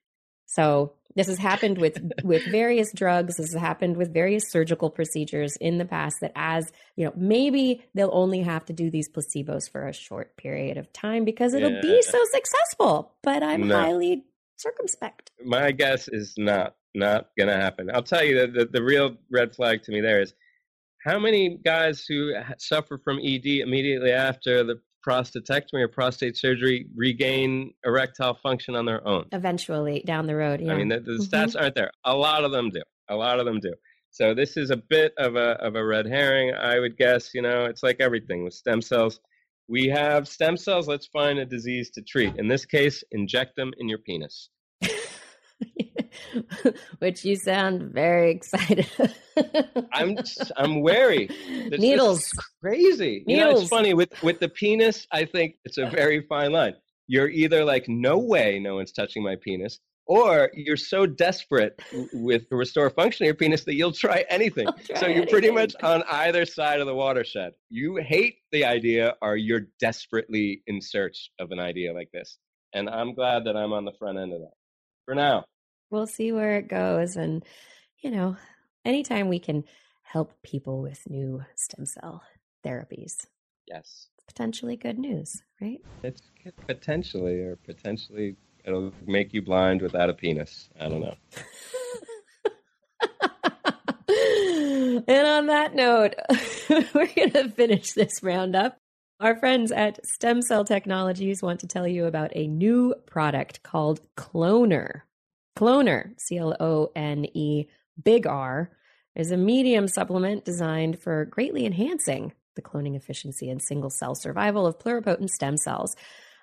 So this has happened with with various drugs. This has happened with various surgical procedures in the past. That as you know, maybe they'll only have to do these placebos for a short period of time because it'll be so successful. But I'm No. highly circumspect. My guess is not not going to happen. I'll tell you the, the the real red flag to me there is how many guys who suffer from ED immediately after the prostatectomy or prostate surgery regain erectile function on their own. Eventually, down the road, yeah. I mean, the, the Mhm. stats aren't there. A lot of them do. A lot of them do. So this is a bit of a of a red herring, I would guess. You know, it's like everything with stem cells. We have stem cells. Let's find a disease to treat. In this case, inject them in your penis. Which you sound very excited. I'm I'm wary. It's Needles. just crazy. You know, Needles. it's funny with with the penis. I think it's a very fine line. You're either like, no way, no one's touching my penis, or you're so desperate with to restore function of your penis that you'll try anything. Try so you're pretty anything. much on either side of the watershed. You hate the idea, or you're desperately in search of an idea like this. And I'm glad that I'm on the front end of that. For now, we'll see where it goes. And, you know, anytime we can help people with new stem cell therapies, yes, potentially good news, right? it's potentially, or potentially, it'll make you blind without a penis. I don't know. and on that note, we're going to finish this roundup. Our friends at Stem Cell Technologies want to tell you about a new product called CloneR. CloneR, C L O N E, big R, is a medium supplement designed for greatly enhancing the cloning efficiency and single cell survival of pluripotent stem cells.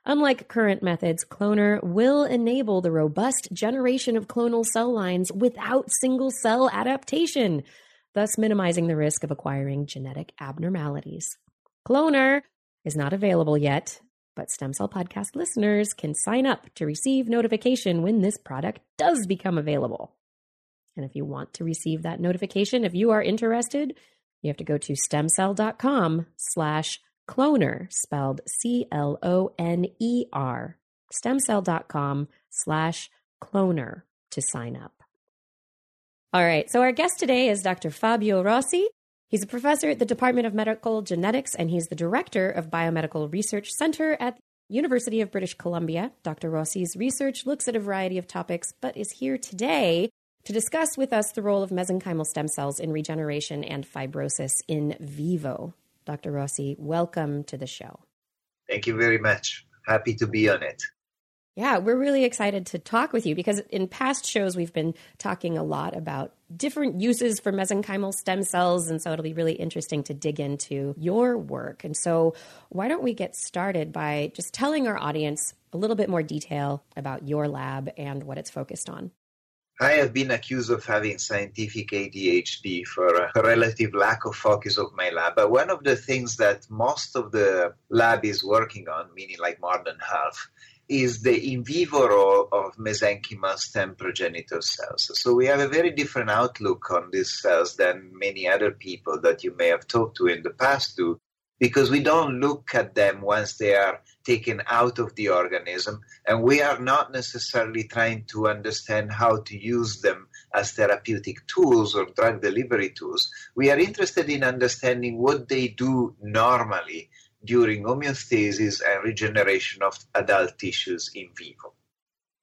Unlike current methods, CloneR will enable the robust generation of clonal cell lines without single cell adaptation, thus minimizing the risk of acquiring genetic abnormalities. CloneR is not available yet, but Stem Cell Podcast listeners can sign up to receive notification when this product does become available. And if you want to receive that notification, if you are interested, you have to go to stemcell.com slash cloner, spelled C L O N E R, stemcell.com slash cloner to sign up. All right, so our guest today is Dr. Fabio Rossi. He's a professor at the Department of Medical Genetics and he's the director of Biomedical Research Center at University of British Columbia. Dr. Rossi's research looks at a variety of topics, but is here today to discuss with us the role of mesenchymal stem cells in regeneration and fibrosis in vivo. Dr. Rossi, welcome to the show. Thank you very much. Happy to be on it. Yeah, we're really excited to talk with you because in past shows we've been talking a lot about different uses for mesenchymal stem cells. And so it'll be really interesting to dig into your work. And so, why don't we get started by just telling our audience a little bit more detail about your lab and what it's focused on? I have been accused of having scientific ADHD for a relative lack of focus of my lab. But one of the things that most of the lab is working on, meaning like more than half, is the in vivo of mesenchymal stem progenitor cells. So we have a very different outlook on these cells than many other people that you may have talked to in the past do, because we don't look at them once they are taken out of the organism, and we are not necessarily trying to understand how to use them as therapeutic tools or drug delivery tools. We are interested in understanding what they do normally during homeostasis and regeneration of adult tissues in vivo.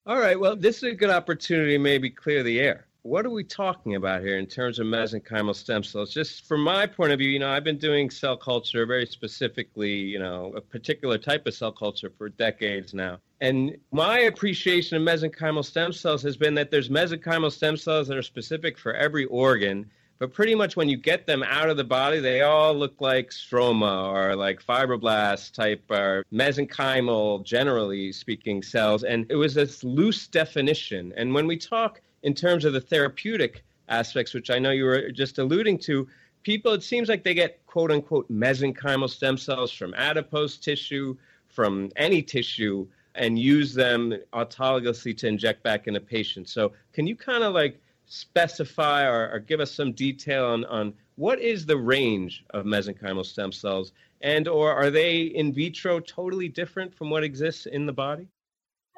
All right, well, this is a good opportunity to maybe clear the air. What are we talking about here in terms of mesenchymal stem cells? Just from my point of view, you know, I've been doing cell culture very specifically, you know, a particular type of cell culture for decades now. And my appreciation of mesenchymal stem cells has been that there's mesenchymal stem cells that are specific for every organ but pretty much when you get them out of the body, they all look like stroma or like fibroblast type or mesenchymal, generally speaking, cells. And it was this loose definition. And when we talk in terms of the therapeutic aspects, which I know you were just alluding to, people, it seems like they get quote unquote mesenchymal stem cells from adipose tissue, from any tissue, and use them autologously to inject back in a patient. So, can you kind of like specify or, or, give us some detail on, on what is the range of mesenchymal stem cells and or are they in vitro totally different from what exists in the body?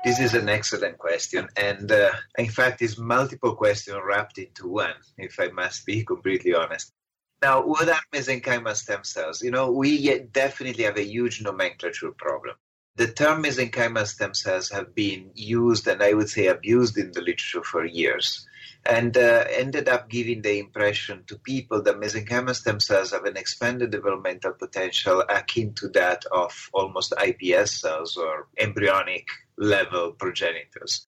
This is an excellent question and uh, in fact it's multiple questions wrapped into one if i must be completely honest. Now what are mesenchymal stem cells? You know we definitely have a huge nomenclature problem. The term mesenchymal stem cells have been used and i would say abused in the literature for years and uh, ended up giving the impression to people that mesenchymal stem cells have an expanded developmental potential akin to that of almost iPS cells or embryonic level progenitors.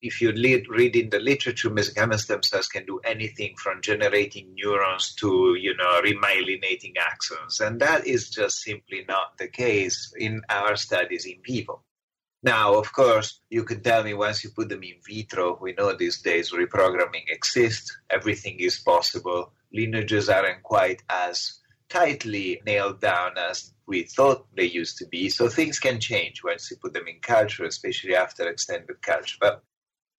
If you read in the literature, mesenchymal stem cells can do anything from generating neurons to, you know, remyelinating axons. And that is just simply not the case in our studies in vivo. Now, of course, you can tell me once you put them in vitro, we know these days reprogramming exists, everything is possible. Lineages aren't quite as tightly nailed down as we thought they used to be. So things can change once you put them in culture, especially after extended culture. But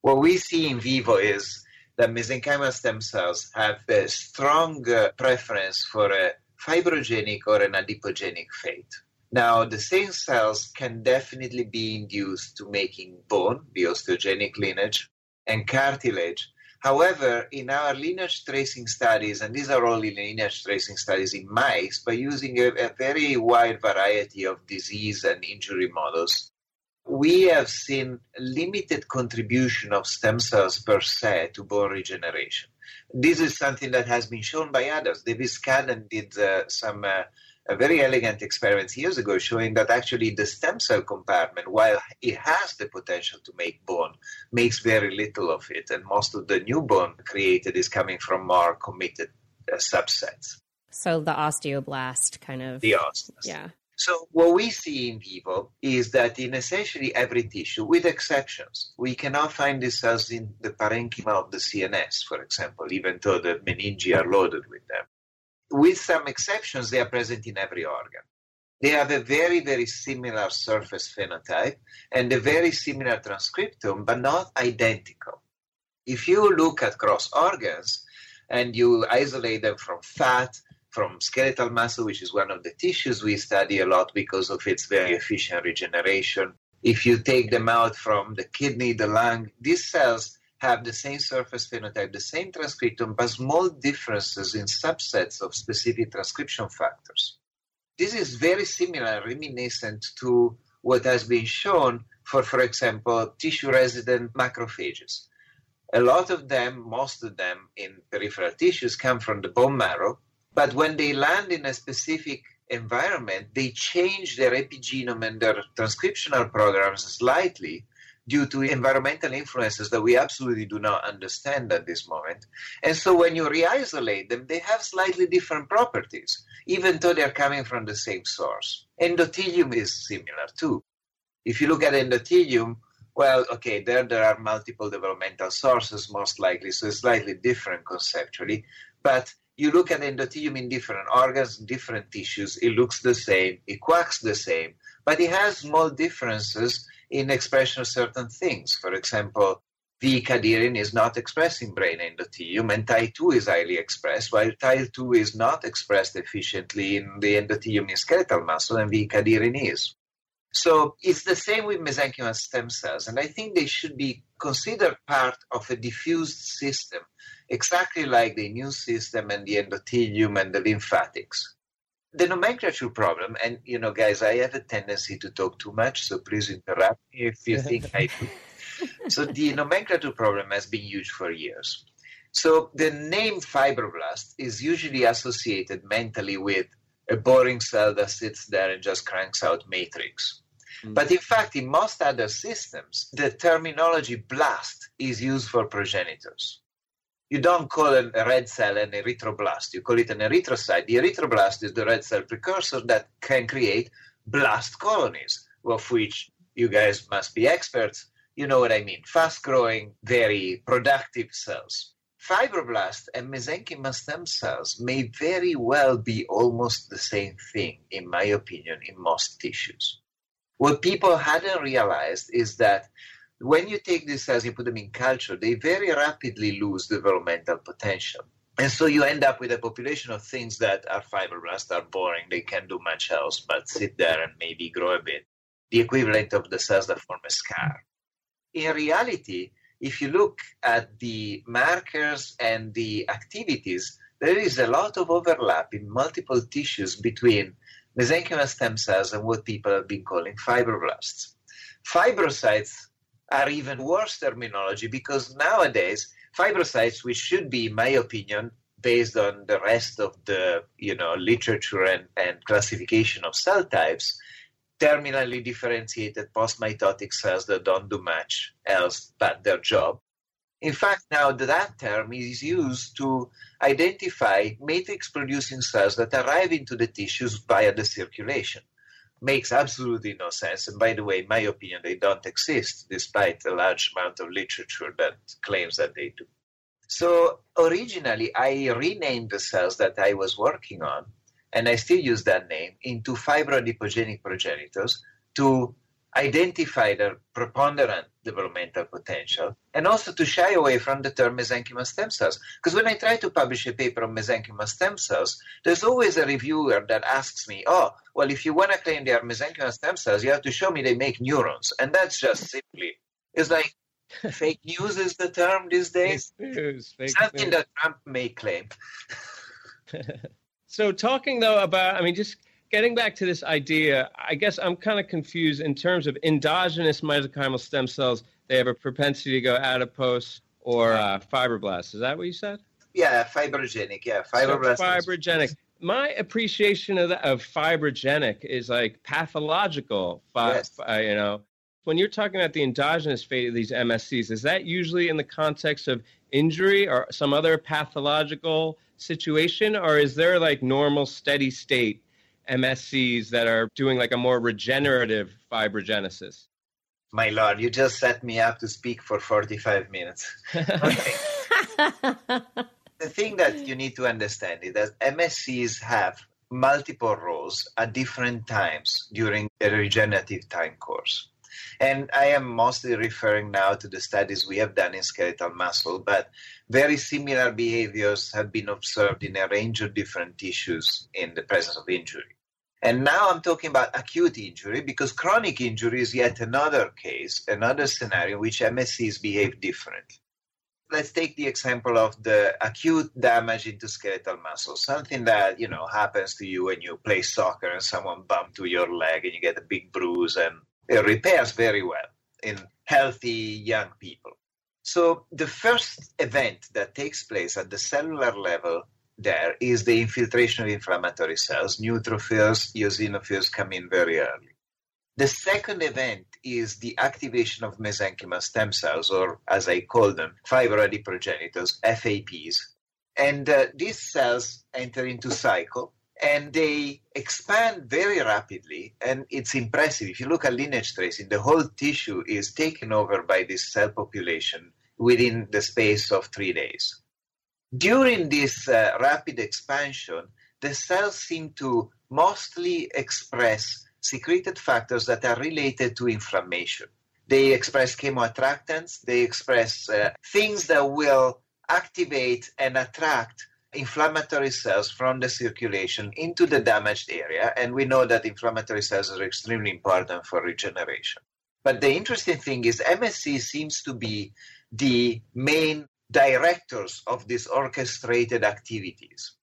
what we see in vivo is that mesenchymal stem cells have a strong preference for a fibrogenic or an adipogenic fate. Now, the same cells can definitely be induced to making bone, the osteogenic lineage, and cartilage. However, in our lineage tracing studies, and these are only lineage tracing studies in mice, by using a, a very wide variety of disease and injury models, we have seen limited contribution of stem cells per se to bone regeneration. This is something that has been shown by others. David Scadden did uh, some uh, a very elegant experiment years ago showing that actually the stem cell compartment, while it has the potential to make bone, makes very little of it. And most of the new bone created is coming from more committed uh, subsets. So the osteoblast kind of. The osteoblast. Yeah. So what we see in vivo is that in essentially every tissue, with exceptions, we cannot find these cells in the parenchyma of the CNS, for example, even though the meningi are loaded with them with some exceptions, they are present in every organ. They have a very, very similar surface phenotype and a very similar transcriptome, but not identical. If you look at cross organs and you isolate them from fat, from skeletal muscle, which is one of the tissues we study a lot because of its very efficient regeneration, if you take them out from the kidney, the lung, these cells have the same surface phenotype, the same transcriptome, but small differences in subsets of specific transcription factors. This is very similar, reminiscent to what has been shown for, for example, tissue resident macrophages. A lot of them, most of them in peripheral tissues, come from the bone marrow, but when they land in a specific environment, they change their epigenome and their transcriptional programs slightly due to environmental influences that we absolutely do not understand at this moment. And so when you re-isolate them, they have slightly different properties, even though they're coming from the same source. Endothelium is similar too. If you look at endothelium, Well, okay, there there are multiple developmental sources, most likely, so it's slightly different conceptually. But you look at endothelium in different organs, different tissues, it looks the same, it quacks the same, but it has small differences in expression of certain things. For example, V cadherin is not expressed in brain endothelium, and TIE2 is highly expressed, while TIE2 is not expressed efficiently in the endothelium in skeletal muscle, and V cadherin is. So it's the same with mesenchymal stem cells, and I think they should be considered part of a diffused system, exactly like the immune system and the endothelium and the lymphatics. The nomenclature problem, and you know, guys, I have a tendency to talk too much, so please interrupt me if you think I do. So the nomenclature problem has been huge for years. So the name fibroblast is usually associated mentally with a boring cell that sits there and just cranks out matrix. Mm. But in fact, in most other systems, the terminology blast is used for progenitors. You don't call a red cell an erythroblast, you call it an erythrocyte. The erythroblast is the red cell precursor that can create blast colonies, of which you guys must be experts. You know what I mean. Fast growing, very productive cells fibroblast and mesenchymal stem cells may very well be almost the same thing, in my opinion, in most tissues. What people hadn't realized is that when you take these cells and put them in culture, they very rapidly lose developmental potential. And so you end up with a population of things that are fibroblasts, are boring, they can't do much else but sit there and maybe grow a bit. The equivalent of the cells that form a scar. In reality, if you look at the markers and the activities, there is a lot of overlap in multiple tissues between mesenchymal stem cells and what people have been calling fibroblasts. Fibrocytes are even worse terminology because nowadays fibrocytes, which should be, in my opinion, based on the rest of the you know literature and, and classification of cell types, terminally differentiated postmitotic cells that don't do much else but their job. In fact, now that term is used to identify matrix producing cells that arrive into the tissues via the circulation. Makes absolutely no sense. And by the way, in my opinion, they don't exist, despite a large amount of literature that claims that they do. So originally, I renamed the cells that I was working on and I still use that name, into fibroadipogenic progenitors to identify their preponderant developmental potential and also to shy away from the term mesenchymal stem cells. Because when I try to publish a paper on mesenchymal stem cells, there's always a reviewer that asks me, oh, well, if you want to claim they are mesenchymal stem cells, you have to show me they make neurons. And that's just simply, it's like fake news is the term these days. Fake news, fake Something news. that Trump may claim. So talking though about, I mean, just getting back to this idea, I guess I'm kind of confused in terms of endogenous mesenchymal stem cells. They have a propensity to go adipose or uh, fibroblasts. Is that what you said? Yeah, fibrogenic. Yeah, fibroblasts. So fibrogenic. My appreciation of that, of fibrogenic is like pathological. Fi- Yes. fi- you know, when you're talking about the endogenous fate of these MSCs, is that usually in the context of injury or some other pathological situation, or is there like normal steady state MSCs that are doing like a more regenerative fibrogenesis? My lord, you just set me up to speak for 45 minutes. Okay. the thing that you need to understand is that MSCs have multiple roles at different times during a regenerative time course. And I am mostly referring now to the studies we have done in skeletal muscle, but very similar behaviors have been observed in a range of different tissues in the presence of injury. And now I'm talking about acute injury because chronic injury is yet another case, another scenario in which MSCs behave differently. Let's take the example of the acute damage into skeletal muscle, something that, you know, happens to you when you play soccer and someone bumped to your leg and you get a big bruise and it repairs very well in healthy young people. So the first event that takes place at the cellular level there is the infiltration of inflammatory cells. Neutrophils, eosinophils come in very early. The second event is the activation of mesenchymal stem cells, or as I call them, fibroadiprogenitors, FAPs. And uh, these cells enter into cycle and they expand very rapidly and it's impressive if you look at lineage tracing the whole tissue is taken over by this cell population within the space of three days during this uh, rapid expansion the cells seem to mostly express secreted factors that are related to inflammation they express chemoattractants they express uh, things that will activate and attract inflammatory cells from the circulation into the damaged area, and we know that inflammatory cells are extremely important for regeneration. But the interesting thing is, MSC seems to be the main directors of these orchestrated activities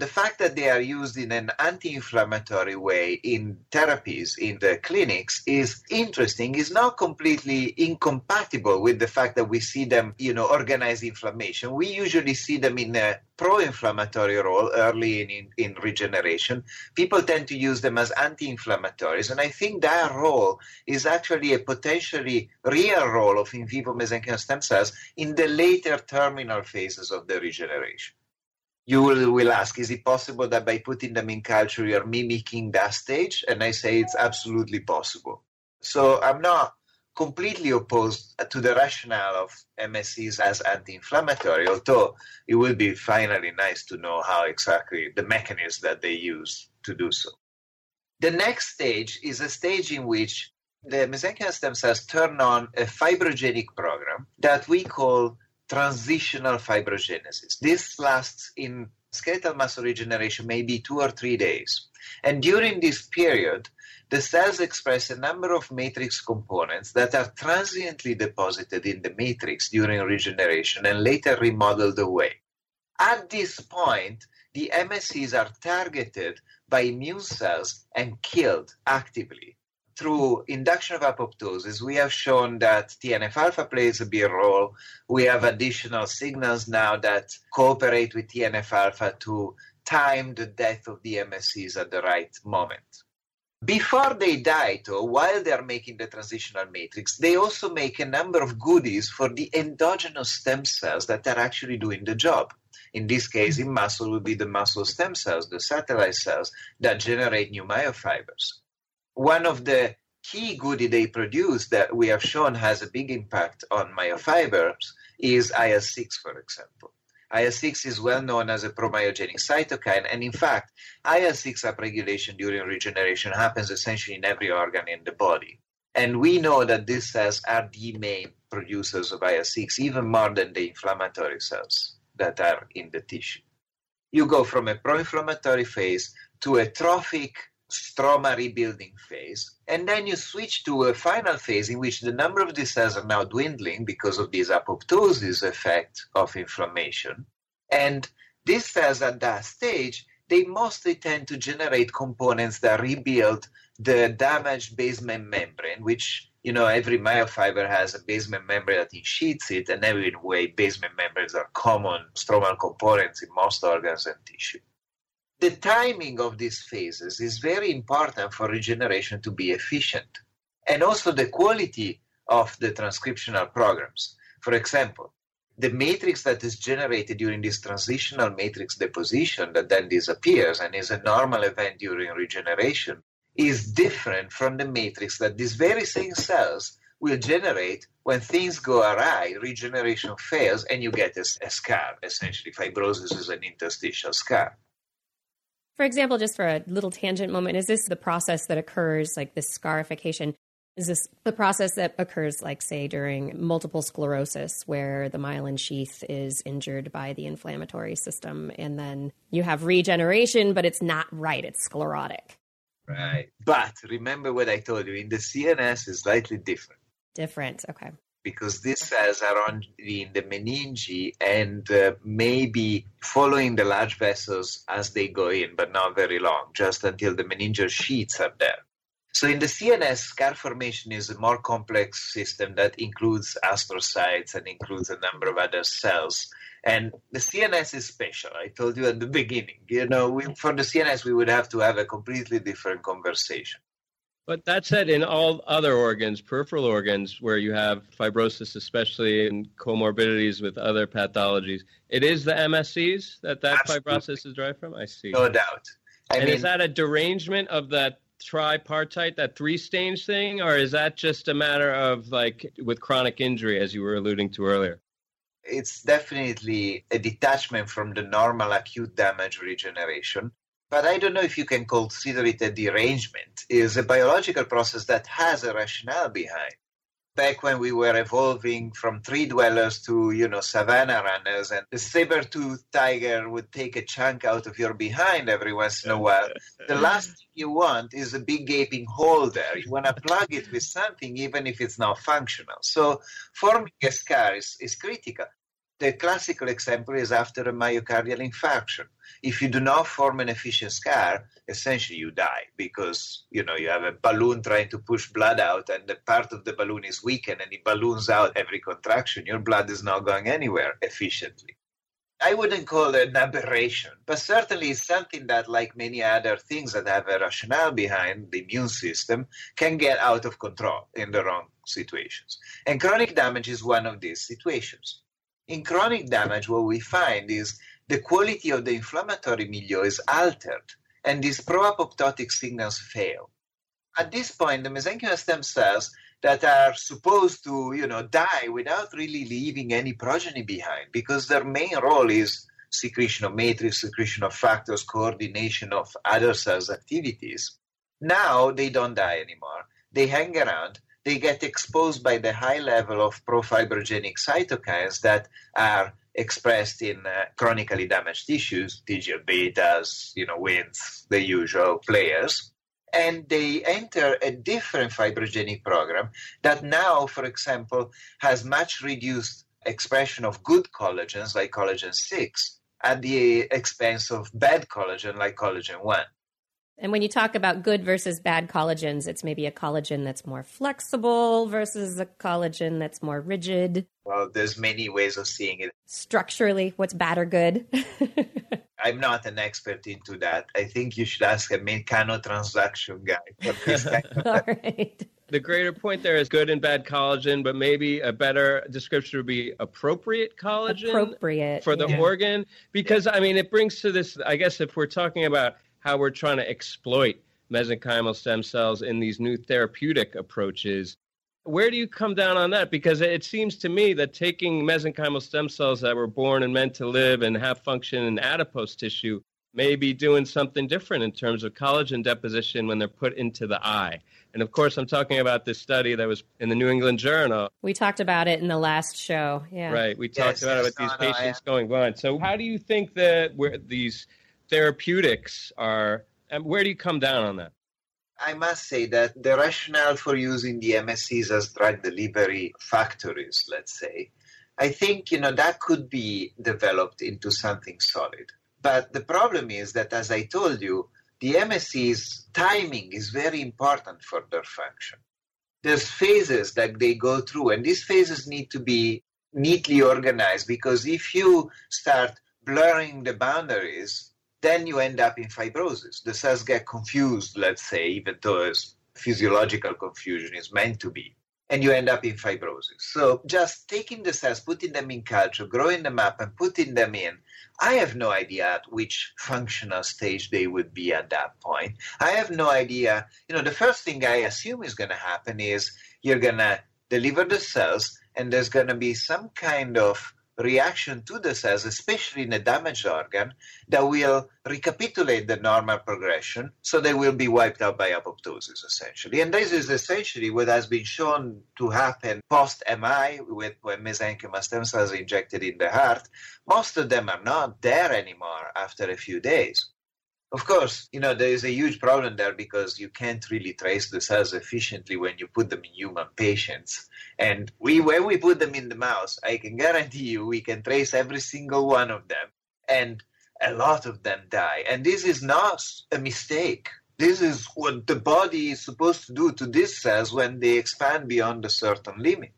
the fact that they are used in an anti-inflammatory way in therapies in the clinics is interesting is not completely incompatible with the fact that we see them you know organize inflammation. We usually see them in a pro-inflammatory role early in, in, in regeneration. People tend to use them as anti-inflammatories and i think that role is actually a potentially real role of in vivo mesenchymal stem cells in the later terminal phases of the regeneration you will, will ask, is it possible that by putting them in culture you're mimicking that stage? And I say it's absolutely possible. So I'm not completely opposed to the rationale of MSCs as anti-inflammatory, although it would be finally nice to know how exactly the mechanism that they use to do so. The next stage is a stage in which the mesenchymal stem cells turn on a fibrogenic program that we call transitional fibrogenesis. This lasts in skeletal muscle regeneration maybe two or three days. And during this period, the cells express a number of matrix components that are transiently deposited in the matrix during regeneration and later remodeled away. At this point, the MSCs are targeted by immune cells and killed actively through induction of apoptosis, we have shown that TNF alpha plays a big role. We have additional signals now that cooperate with TNF alpha to time the death of the MSCs at the right moment. Before they die, though, while they are making the transitional matrix, they also make a number of goodies for the endogenous stem cells that are actually doing the job. In this case, in muscle would be the muscle stem cells, the satellite cells that generate new myofibers one of the key goodie they produce that we have shown has a big impact on myofibers is IL-6, for example. IL-6 is well known as a promyogenic cytokine, and in fact, IL-6 upregulation during regeneration happens essentially in every organ in the body. And we know that these cells are the main producers of IL-6, even more than the inflammatory cells that are in the tissue. You go from a pro-inflammatory phase to a trophic stroma rebuilding phase. And then you switch to a final phase in which the number of these cells are now dwindling because of this apoptosis effect of inflammation. And these cells at that stage, they mostly tend to generate components that rebuild the damaged basement membrane, which you know every myofiber has a basement membrane that ensheaths it, and every way basement membranes are common stromal components in most organs and tissue the timing of these phases is very important for regeneration to be efficient and also the quality of the transcriptional programs. For example, the matrix that is generated during this transitional matrix deposition that then disappears and is a normal event during regeneration is different from the matrix that these very same cells will generate when things go awry, regeneration fails, and you get a, a scar. Essentially, fibrosis is an interstitial scar. For example, just for a little tangent moment, is this the process that occurs, like this scarification? Is this the process that occurs, like, say, during multiple sclerosis, where the myelin sheath is injured by the inflammatory system, and then you have regeneration, but it's not right, it's sclerotic? Right. But remember what I told you in the CNS is slightly different. Different. Okay because these cells are on in the meninge and uh, maybe following the large vessels as they go in, but not very long, just until the meningeal sheets are there. So in the CNS, scar formation is a more complex system that includes astrocytes and includes a number of other cells. And the CNS is special. I told you at the beginning. You know, we, for the CNS, we would have to have a completely different conversation. But that said, in all other organs, peripheral organs, where you have fibrosis, especially in comorbidities with other pathologies, it is the MSCs that that Absolutely. fibrosis is derived from. I see. No doubt. I and mean, is that a derangement of that tripartite, that three stage thing, or is that just a matter of like with chronic injury, as you were alluding to earlier? It's definitely a detachment from the normal acute damage regeneration. But I don't know if you can consider it a derangement. Is a biological process that has a rationale behind back when we were evolving from tree dwellers to, you know, savanna runners, and the saber-toothed tiger would take a chunk out of your behind every once in a while. The last thing you want is a big gaping hole there. You want to plug it with something, even if it's not functional. So forming a scar is, is critical. The classical example is after a myocardial infarction. If you do not form an efficient scar, essentially you die because you know you have a balloon trying to push blood out and the part of the balloon is weakened and it balloons out every contraction. Your blood is not going anywhere efficiently. I wouldn't call it an aberration, but certainly it's something that, like many other things that have a rationale behind the immune system, can get out of control in the wrong situations. And chronic damage is one of these situations. In chronic damage, what we find is the quality of the inflammatory milieu is altered and these pro-apoptotic signals fail. At this point, the mesenchymal stem cells that are supposed to, you know, die without really leaving any progeny behind because their main role is secretion of matrix, secretion of factors, coordination of other cells' activities. Now they don't die anymore. They hang around they get exposed by the high level of profibrogenic cytokines that are expressed in uh, chronically damaged tissues, TGF betas, you know, WNTs, the usual players. And they enter a different fibrogenic program that now, for example, has much reduced expression of good collagens like collagen 6 at the expense of bad collagen like collagen 1. And when you talk about good versus bad collagens, it's maybe a collagen that's more flexible versus a collagen that's more rigid. Well, there's many ways of seeing it. Structurally, what's bad or good? I'm not an expert into that. I think you should ask a mechanotransduction guy. All right. The greater point there is good and bad collagen, but maybe a better description would be appropriate collagen appropriate, for the yeah. organ. Because, yeah. I mean, it brings to this, I guess, if we're talking about how we're trying to exploit mesenchymal stem cells in these new therapeutic approaches. Where do you come down on that? Because it seems to me that taking mesenchymal stem cells that were born and meant to live and have function in adipose tissue may be doing something different in terms of collagen deposition when they're put into the eye. And of course, I'm talking about this study that was in the New England Journal. We talked about it in the last show. Yeah. Right. We talked yes, about it with these patients going blind. So, how do you think that where these therapeutics are, and where do you come down on that? I must say that the rationale for using the MSCs as drug delivery factories, let's say, I think you know that could be developed into something solid. But the problem is that, as I told you, the MSC's timing is very important for their function. There's phases that they go through, and these phases need to be neatly organized because if you start blurring the boundaries, then you end up in fibrosis. The cells get confused, let's say, even though physiological confusion is meant to be, and you end up in fibrosis. So just taking the cells, putting them in culture, growing them up, and putting them in, I have no idea at which functional stage they would be at that point. I have no idea. You know, the first thing I assume is going to happen is you're going to deliver the cells, and there's going to be some kind of reaction to the cells, especially in a damaged organ, that will recapitulate the normal progression, so they will be wiped out by apoptosis, essentially. And this is essentially what has been shown to happen post-MI, with when mesenchymal stem cells injected in the heart. Most of them are not there anymore after a few days. Of course, you know, there is a huge problem there because you can't really trace the cells efficiently when you put them in human patients. And we, when we put them in the mouse, I can guarantee you we can trace every single one of them. And a lot of them die. And this is not a mistake. This is what the body is supposed to do to these cells when they expand beyond a certain limit.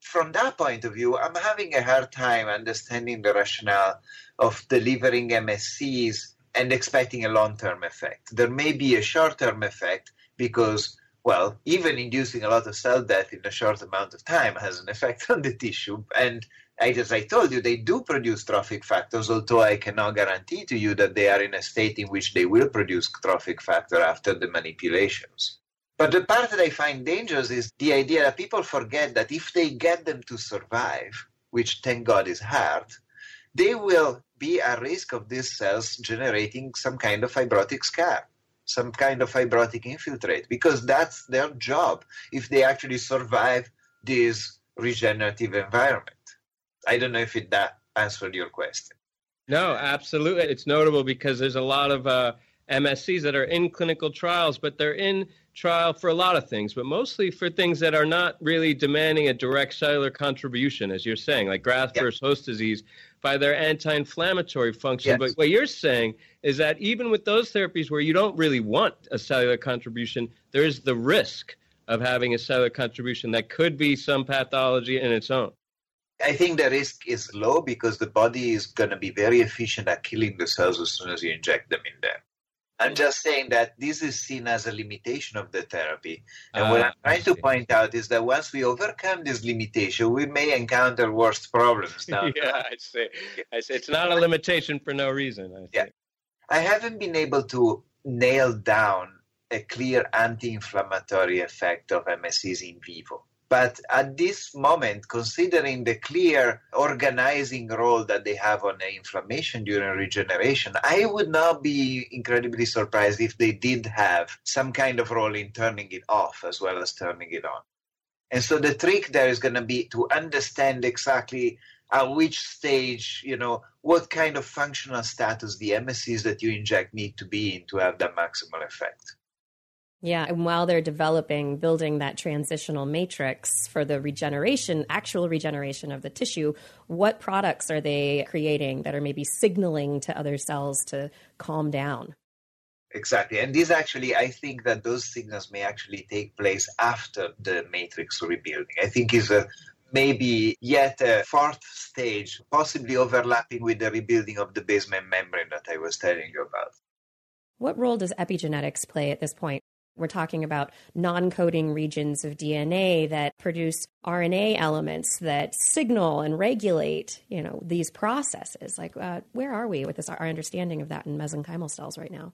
From that point of view, I'm having a hard time understanding the rationale of delivering MSCs and expecting a long term effect. There may be a short term effect because well, even inducing a lot of cell death in a short amount of time has an effect on the tissue. And as I told you, they do produce trophic factors, although I cannot guarantee to you that they are in a state in which they will produce trophic factor after the manipulations. But the part that I find dangerous is the idea that people forget that if they get them to survive, which thank God is hard, they will be at risk of these cells generating some kind of fibrotic scar, some kind of fibrotic infiltrate, because that's their job if they actually survive this regenerative environment. I don't know if it that answered your question. No, absolutely. It's notable because there's a lot of uh, MSCs that are in clinical trials, but they're in trial for a lot of things, but mostly for things that are not really demanding a direct cellular contribution, as you're saying, like graft versus host disease, by their anti inflammatory function. Yes. But what you're saying is that even with those therapies where you don't really want a cellular contribution, there's the risk of having a cellular contribution that could be some pathology in its own. I think the risk is low because the body is going to be very efficient at killing the cells as soon as you inject them in there. I'm just saying that this is seen as a limitation of the therapy. And uh, what I'm trying to point out is that once we overcome this limitation, we may encounter worse problems. Now. yeah, I see. I see. It's not a limitation for no reason. I yeah. I haven't been able to nail down a clear anti-inflammatory effect of MSCs in vivo. But at this moment, considering the clear organizing role that they have on inflammation during regeneration, I would not be incredibly surprised if they did have some kind of role in turning it off as well as turning it on. And so the trick there is going to be to understand exactly at which stage, you know, what kind of functional status the MSCs that you inject need to be in to have the maximal effect. Yeah, and while they're developing, building that transitional matrix for the regeneration, actual regeneration of the tissue, what products are they creating that are maybe signaling to other cells to calm down? Exactly. And these actually, I think that those signals may actually take place after the matrix rebuilding. I think is a maybe yet a fourth stage, possibly overlapping with the rebuilding of the basement membrane that I was telling you about. What role does epigenetics play at this point? We're talking about non coding regions of DNA that produce RNA elements that signal and regulate, you know, these processes. Like, uh, where are we with this, our understanding of that in mesenchymal cells right now?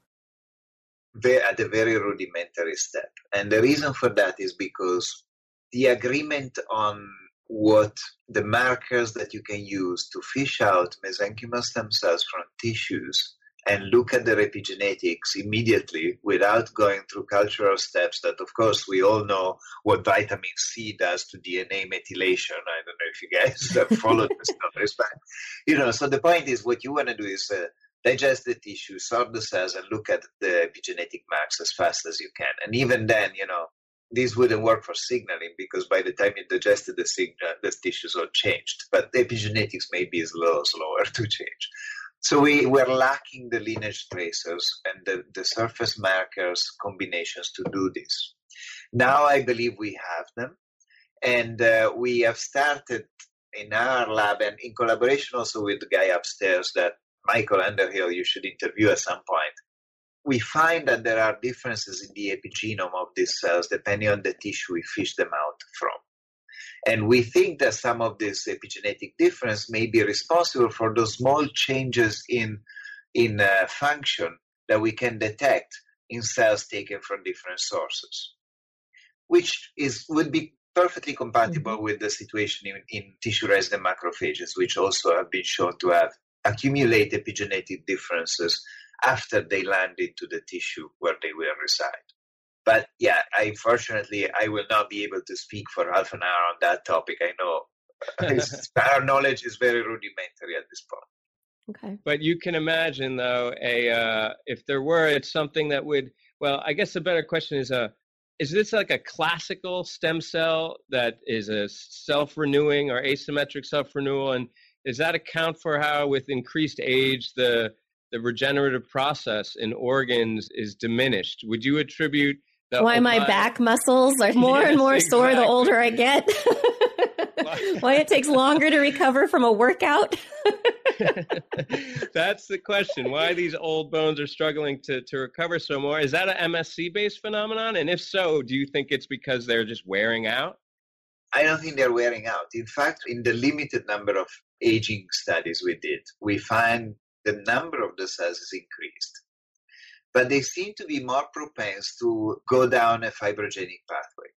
they At a very rudimentary step. And the reason for that is because the agreement on what the markers that you can use to fish out mesenchymal stem cells from tissues and look at their epigenetics immediately without going through cultural steps that of course we all know what vitamin c does to dna methylation i don't know if you guys have followed this numbers but you know so the point is what you want to do is uh, digest the tissue sort the cells and look at the epigenetic marks as fast as you can and even then you know this wouldn't work for signaling because by the time you digested the signal, the tissues are changed. But the epigenetics may be slow, slower to change. So we were lacking the lineage tracers and the, the surface markers combinations to do this. Now I believe we have them, and uh, we have started in our lab and in collaboration also with the guy upstairs that Michael Underhill you should interview at some point. We find that there are differences in the epigenome of these cells depending on the tissue we fish them out from. And we think that some of this epigenetic difference may be responsible for those small changes in, in uh, function that we can detect in cells taken from different sources, which is would be perfectly compatible mm-hmm. with the situation in, in tissue resident macrophages, which also have been shown to have accumulate epigenetic differences after they land into the tissue where they will reside. But yeah, unfortunately, I will not be able to speak for half an hour on that topic. I know our knowledge is very rudimentary at this point. Okay. But you can imagine, though, a uh, if there were, it's something that would. Well, I guess the better question is, uh, is this like a classical stem cell that is a self-renewing or asymmetric self-renewal, and does that account for how, with increased age, the the regenerative process in organs is diminished? Would you attribute why my back muscles are more yeah, and more exactly. sore the older I get. why it takes longer to recover from a workout? That's the question. Why these old bones are struggling to, to recover so more? Is that an MSC based phenomenon? And if so, do you think it's because they're just wearing out? I don't think they're wearing out. In fact, in the limited number of aging studies we did, we find the number of the cells is increased. But they seem to be more propense to go down a fibrogenic pathway.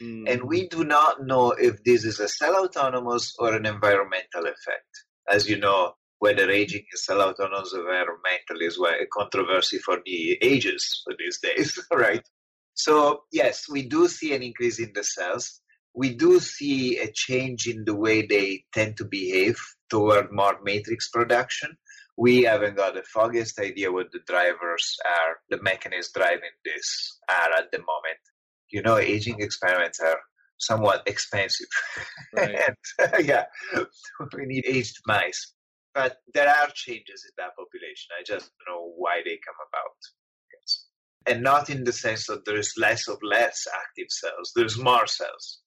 Mm. And we do not know if this is a cell autonomous or an environmental effect. As you know, whether aging is cell autonomous or environmental is a controversy for the ages for these days, right? So, yes, we do see an increase in the cells. We do see a change in the way they tend to behave toward more matrix production. We haven't got the foggiest idea what the drivers are, the mechanisms driving this are at the moment you know, aging experiments are somewhat expensive. Right. and, yeah, we need aged mice. But there are changes in that population. I just don't know why they come about. Yes. And not in the sense that there's less of less active cells, there's more cells.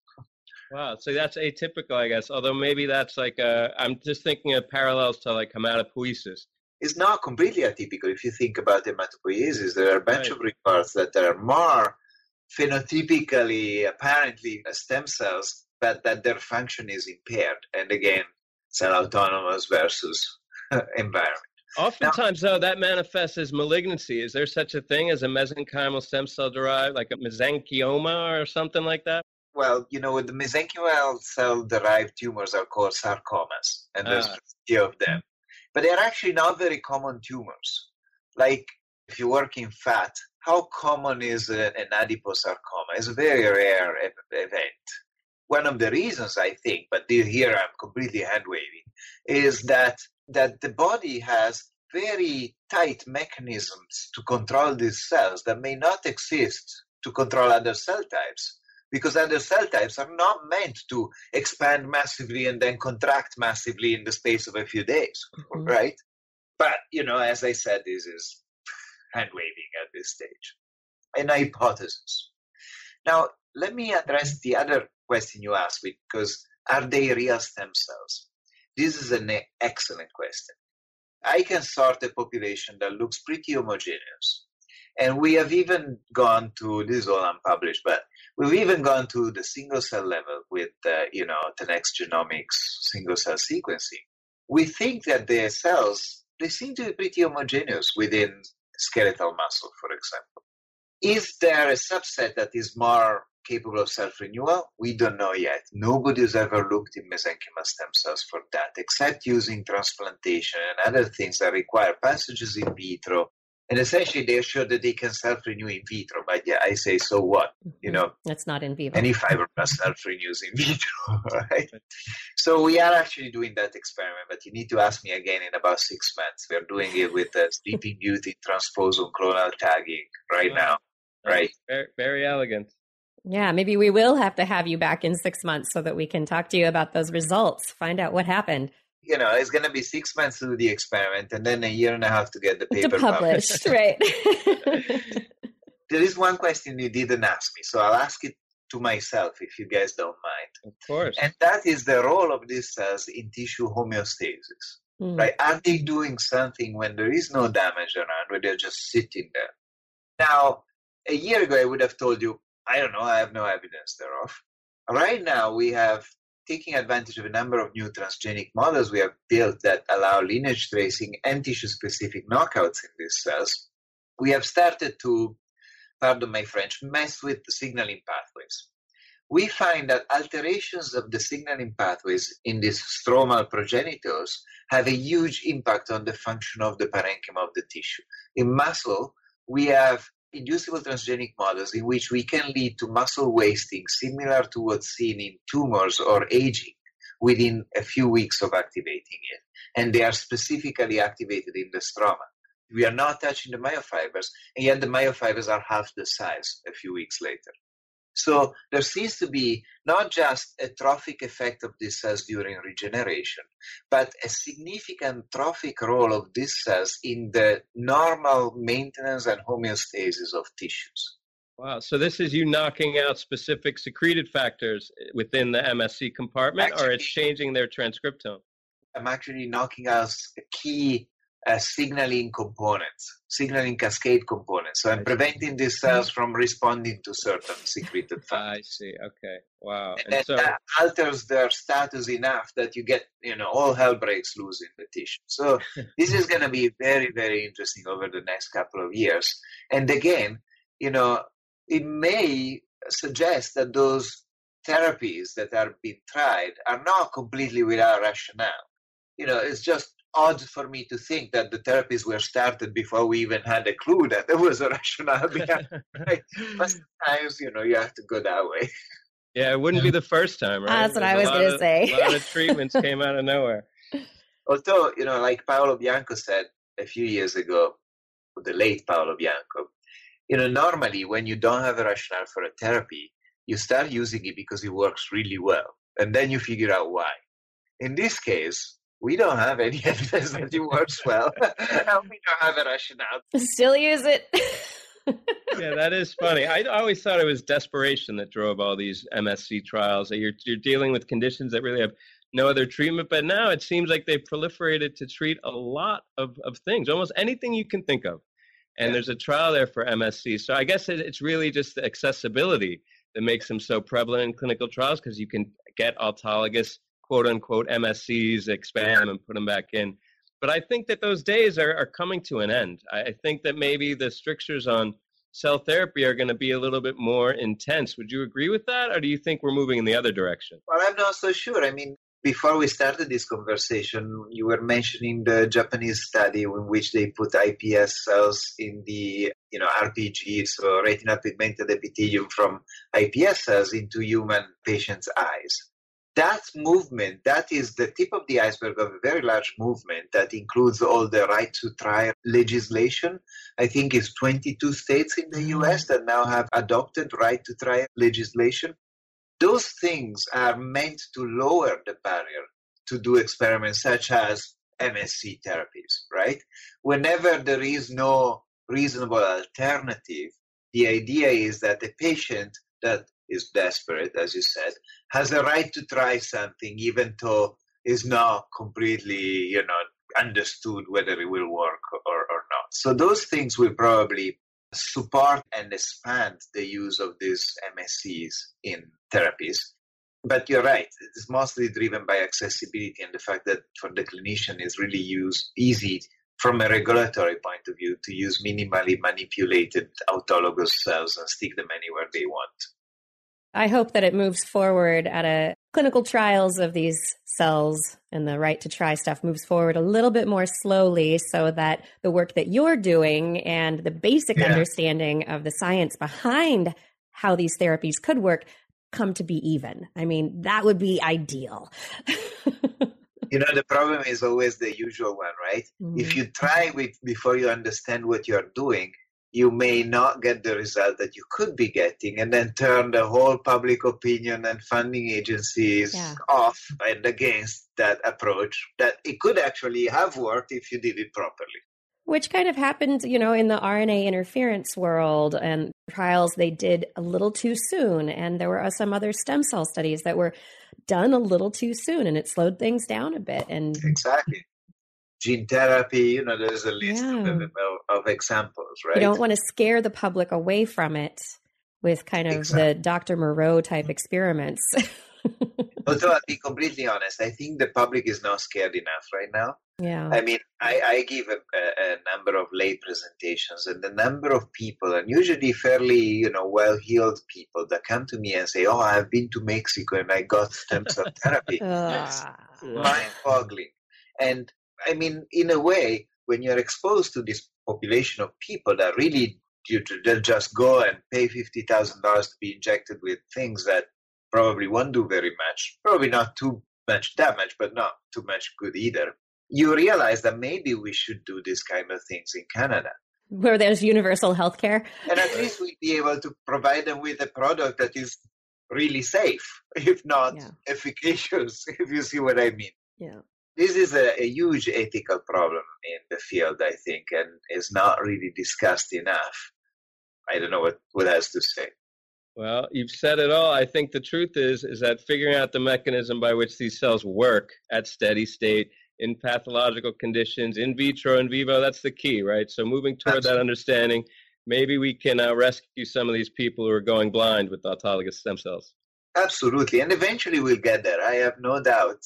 Wow, so that's atypical, I guess. Although maybe that's like a, I'm just thinking of parallels to like hematopoiesis. It's not completely atypical if you think about hematopoiesis. There are a bunch right. of reports that there are more phenotypically apparently uh, stem cells, but that their function is impaired. And again, cell autonomous versus environment. Oftentimes, now, though, that manifests as malignancy. Is there such a thing as a mesenchymal stem cell derived, like a mesenchyoma or something like that? Well, you know, the mesenchymal cell derived tumors are called sarcomas, and there's ah. plenty of them. But they're actually not very common tumors. Like if you work in fat, how common is an adiposarcoma? It's a very rare event. One of the reasons I think, but here I'm completely hand waving, is that that the body has very tight mechanisms to control these cells that may not exist to control other cell types because other cell types are not meant to expand massively and then contract massively in the space of a few days, mm-hmm. right? But, you know, as I said, this is hand waving at this stage. An hypothesis. Now, let me address the other question you asked, me because are they real stem cells? This is an excellent question. I can sort a population that looks pretty homogeneous. And we have even gone to, this is all unpublished, but we've even gone to the single cell level with, uh, you know, the next genomics single cell sequencing. We think that the cells, they seem to be pretty homogeneous within skeletal muscle, for example. Is there a subset that is more capable of self-renewal? We don't know yet. Nobody has ever looked in mesenchymal stem cells for that, except using transplantation and other things that require passages in vitro and essentially they show that they can self-renew in vitro. But yeah, I say, so what? You mm-hmm. know, that's not in vivo. Any fiber fibroblast self-renews in vitro, right? So we are actually doing that experiment, but you need to ask me again in about six months. We're doing it with the Sleeping Beauty transposon clonal tagging right now, right? Very, very elegant. Yeah, maybe we will have to have you back in six months so that we can talk to you about those results, find out what happened you know, it's going to be six months to do the experiment and then a year and a half to get the paper published. right. there is one question you didn't ask me, so I'll ask it to myself if you guys don't mind. Of course. And that is the role of these cells in tissue homeostasis. Mm. Right? Are they doing something when there is no damage around, where they're just sitting there? Now, a year ago, I would have told you, I don't know, I have no evidence thereof. Right now, we have taking advantage of a number of new transgenic models we have built that allow lineage tracing and tissue specific knockouts in these cells, we have started to, pardon my French, mess with the signaling pathways. We find that alterations of the signaling pathways in these stromal progenitors have a huge impact on the function of the parenchyma of the tissue. In muscle, we have inducible transgenic models in which we can lead to muscle wasting similar to what's seen in tumors or aging within a few weeks of activating it. And they are specifically activated in the stroma. We are not touching the myofibers, and yet the myofibers are half the size a few weeks later. So there seems to be not just a trophic effect of these cells during regeneration, but a significant trophic role of these cells in the normal maintenance and homeostasis of tissues. Wow. So this is you knocking out specific secreted factors within the MSC compartment, actually, or it's changing their transcriptome? I'm actually knocking out key uh, signaling components, signaling cascade components. So I'm preventing these cells from responding to certain secreted factors. I see. Okay. Wow. And, and so that alters their status enough that you get, you know, all hell breaks loose in the tissue. So this is going to be very, very interesting over the next couple of years. And again, you know, it may suggest that those therapies that are being tried are not completely without rationale. You know, it's just odd for me to think that the therapies were started before we even had a clue that there was a rationale behind right? But sometimes, you know, you have to go that way. Yeah, it wouldn't be the first time, right? That's what There's I was going to say. a lot of treatments came out of nowhere. Although, you know, like Paolo Bianco said a few years ago, the late Paolo Bianco, you know, normally when you don't have a rationale for a therapy, you start using it because it works really well. And then you figure out why. In this case, we don't have any evidence that it works well. and we don't have a rationale. Still use it. yeah, that is funny. I always thought it was desperation that drove all these MSC trials. That you're you're dealing with conditions that really have no other treatment, but now it seems like they've proliferated to treat a lot of, of things, almost anything you can think of and yeah. there's a trial there for MSC. So I guess it's really just the accessibility that makes them so prevalent in clinical trials because you can get autologous quote unquote MSCs, expand them and put them back in. But I think that those days are, are coming to an end. I think that maybe the strictures on cell therapy are going to be a little bit more intense. Would you agree with that, or do you think we're moving in the other direction? Well, I'm not so sure. I mean, before we started this conversation, you were mentioning the Japanese study in which they put iPS cells in the, you know, RPG, so retinal pigmented epithelium from iPS cells into human patients' eyes. That movement, that is the tip of the iceberg of a very large movement that includes all the right to try legislation. I think it's 22 states in the mm-hmm. US that now have adopted right to try legislation those things are meant to lower the barrier to do experiments such as MSC therapies, right? Whenever there is no reasonable alternative, the idea is that a patient that is desperate, as you said, has a right to try something, even though is not completely, you know, understood whether it will work or, or not. So those things will probably support and expand the use of these MSCs in therapies. But you're right, it's mostly driven by accessibility and the fact that for the clinician it's really use, easy from a regulatory point of view to use minimally manipulated autologous cells and stick them anywhere they want. I hope that it moves forward at a clinical trials of these cells and the right to try stuff moves forward a little bit more slowly so that the work that you're doing and the basic yeah. understanding of the science behind how these therapies could work come to be even. I mean, that would be ideal. you know, the problem is always the usual one, right? Mm-hmm. If you try with before you understand what you're doing, you may not get the result that you could be getting and then turn the whole public opinion and funding agencies yeah. off and against that approach that it could actually have worked if you did it properly which kind of happened you know in the rna interference world and trials they did a little too soon and there were some other stem cell studies that were done a little too soon and it slowed things down a bit and exactly gene therapy. You know, there's a list yeah. of, of, examples, right? You don't want to scare the public away from it with kind of exactly. the Dr. Moreau type experiments. Although I'll be completely honest, I think the public is not scared enough right now. Yeah. I mean, I, I give a, a, number of lay presentations, and the number of people, and usually fairly, you know, well-heeled people that come to me and say, "Oh, I've been to Mexico and I got stem cell therapy." mind-boggling. And I mean, in a way, when you're exposed to this population of people that really you they'll just go and pay fifty thousand dollars to be injected with things that probably won't do very much, probably not too much damage, but not too much good either. You realize that maybe we should do this kind of things in Canada. Where there's universal health care. and at least we'd be able to provide them with a product that is really safe, if not yeah. efficacious, if you see what I mean. Yeah this is a, a, huge ethical problem in the field, I think, and is not really discussed enough. I don't know what, what else to say. Well, you've said it all. I think the truth is is that figuring out the mechanism by which these cells work at steady state in pathological conditions, in vitro and vivo, that's the key, right? So moving toward Absolutely. that understanding, maybe we can uh, rescue some of these people who are going blind with autologous stem cells. Absolutely, and eventually we'll get there. I have no doubt.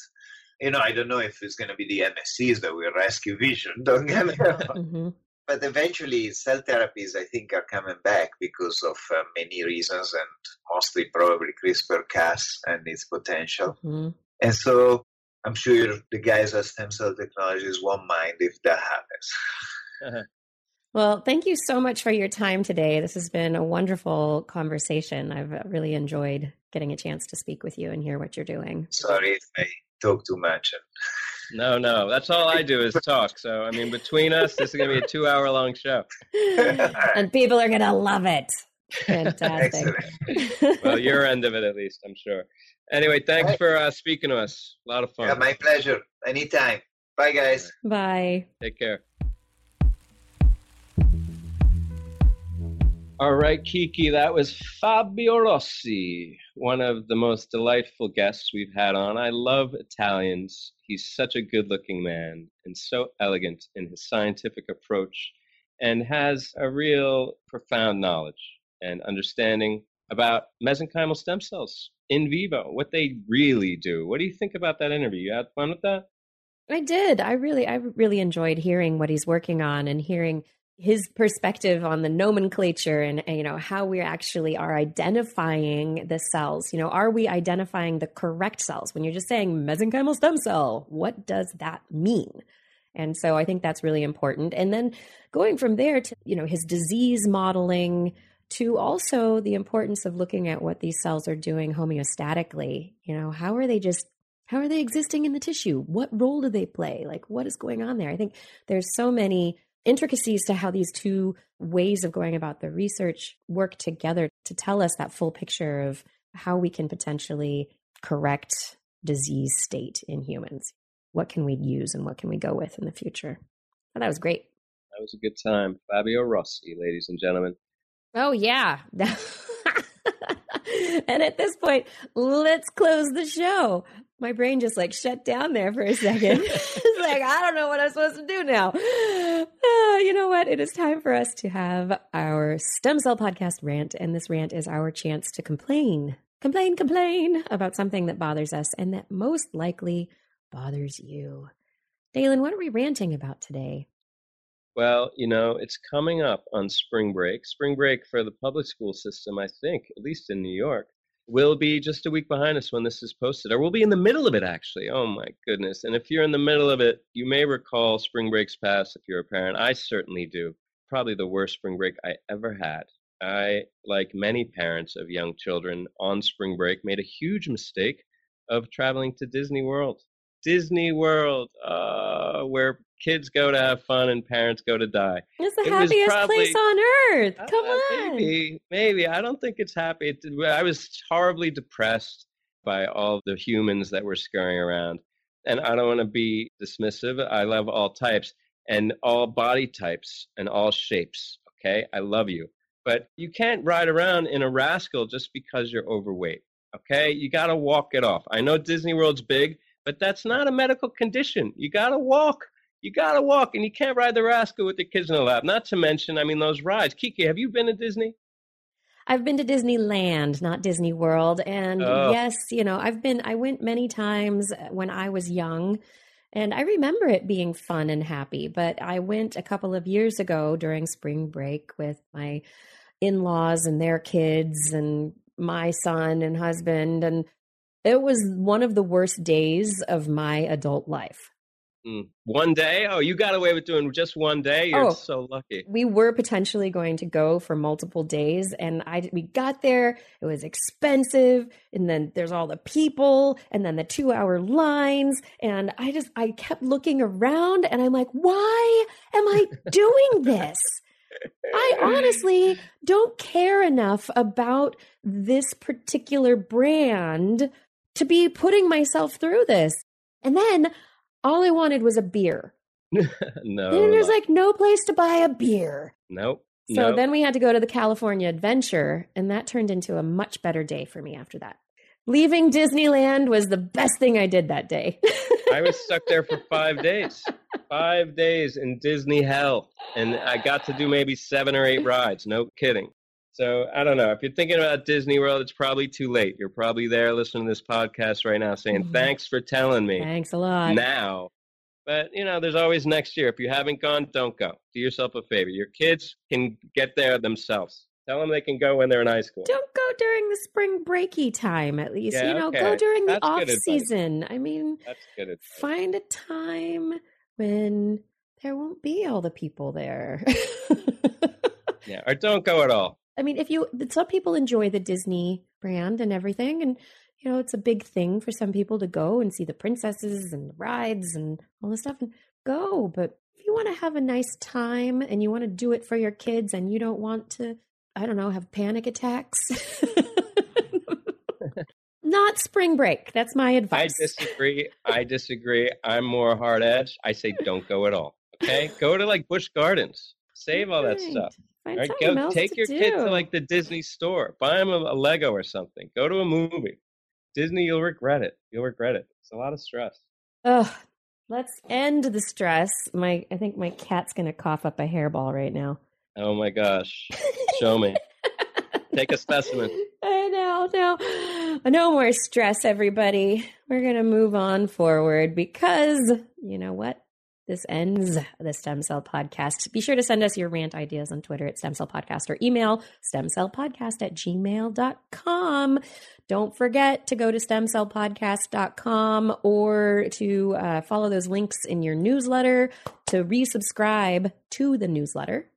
You know, I don't know if it's going to be the MSCs that will rescue vision. Don't get me wrong. mm-hmm but eventually cell therapies i think are coming back because of uh, many reasons and mostly probably crispr cas and its potential mm-hmm. and so i'm sure the guys at stem cell technologies won't mind if that happens well thank you so much for your time today this has been a wonderful conversation i've really enjoyed getting a chance to speak with you and hear what you're doing sorry if i talk too much no, no. That's all I do is talk. So, I mean, between us, this is going to be a two hour long show. and people are going to love it. Fantastic. well, your end of it, at least, I'm sure. Anyway, thanks right. for uh, speaking to us. A lot of fun. Yeah, my pleasure. Anytime. Bye, guys. Bye. Take care. All right, Kiki, that was Fabio Rossi, one of the most delightful guests we've had on. I love Italians. He's such a good looking man and so elegant in his scientific approach and has a real profound knowledge and understanding about mesenchymal stem cells in vivo, what they really do. What do you think about that interview? You had fun with that? I did. I really, I really enjoyed hearing what he's working on and hearing his perspective on the nomenclature and, you know how we actually are identifying the cells. You know are we identifying the correct cells? When you're just saying mesenchymal stem cell what does that mean? And so i think that's really important. And then going from there to you know his disease modeling to also the importance of looking at what these cells are doing homeostatically. You know how are they just how are they existing in the tissue? What role do they play? Like what is going on there? I think there's so many intricacies to how these two ways of going about the research work together to tell us that full picture of how we can potentially correct disease state in humans. What can we use and what can we go with in the future? Oh, that was great. That was a good time. Fabio Rossi, ladies and gentlemen. Oh, yeah. and at this point, let's close the show my brain just like shut down there for a second. it's like, I don't know what I'm supposed to do now. Uh, you know what? It is time for us to have our stem cell podcast rant. And this rant is our chance to complain, complain, complain about something that bothers us and that most likely bothers you. Dalen, what are we ranting about today? Well, you know, it's coming up on spring break. Spring break for the public school system, I think, at least in New York will be just a week behind us when this is posted, or we'll be in the middle of it actually. Oh my goodness. And if you're in the middle of it, you may recall spring breaks past if you're a parent. I certainly do. Probably the worst spring break I ever had. I, like many parents of young children on spring break, made a huge mistake of traveling to Disney World. Disney World, uh, where kids go to have fun and parents go to die. It's the it happiest probably, place on earth. Uh, Come uh, on. Maybe, maybe. I don't think it's happy. I was horribly depressed by all the humans that were scurrying around. And I don't want to be dismissive. I love all types and all body types and all shapes. Okay. I love you. But you can't ride around in a rascal just because you're overweight. Okay. You got to walk it off. I know Disney World's big, but that's not a medical condition. You got to walk. You got to walk, and you can't ride the rascal with the kids in the lap. Not to mention, I mean, those rides. Kiki, have you been to Disney? I've been to Disneyland, not Disney World. And oh. yes, you know, I've been, I went many times uh, when I was young. And I remember it being fun and happy. But I went a couple of years ago during spring break with my in laws and their kids and my son and husband. And it was one of the worst days of my adult life. Mm. One day? Oh, you got away with doing just one day. You're oh, so lucky. We were potentially going to go for multiple days, and I we got there. It was expensive, and then there's all the people, and then the two hour lines, and I just I kept looking around, and I'm like, why am I doing this? I honestly don't care enough about this particular brand to be putting myself through this. And then all I wanted was a beer. no. And there's like no place to buy a beer. Nope. So No. then we had to go to the California Adventure, and that turned into a much better day for me after that. Leaving Disneyland was the best thing I did that day. I was stuck there for five days. Five days in Disney hell. And I got to do maybe seven or eight rides. No kidding. So I don't know. If you're thinking about Disney World, it's probably too late. You're probably there listening to this podcast right now saying, Mhm. thanks for telling me Thanks a lot. now. But, you know, there's always next year. If you haven't gone, don't go. Do yourself a favor. Your kids can get there themselves. Tell them they can go when they're in high school. Don't go during the spring breaky time, at least. Yeah, you know, go during the That's good off season. I mean, That's good find a time when there won't be all the people there. Yeah, or don't go at all. I mean, if you, some people enjoy the Disney brand and everything, and you know, it's a big thing for some people to go and see the princesses and the rides and all this stuff. And go, but if you want to have a nice time and you want to do it for your kids, and you don't want to, I don't know, have panic attacks. Not spring break. That's my advice. I disagree. I disagree. I'm more hard edge. I say don't go at all. Okay, go to like Busch Gardens. Save all that Right. stuff. Find right, something go else take to your kid to like the Disney store. Buy him a, a Lego or something. Go to a movie. Disney, you'll regret it. You'll regret it. It's a lot of stress. Ugh. Let's end the stress. My, I think my cat's gonna cough up a hairball right now. Oh my gosh. Show me. Take a specimen. I know, no, no more stress, everybody. We're gonna move on forward because you know what? This ends the Stem Cell Podcast. Be sure to send us your rant ideas on Twitter at Stem Cell Podcast or email stemcellpodcast at gmail.com. Don't forget to go to stemcellpodcast.com or to uh, follow those links in your newsletter to resubscribe to the newsletter.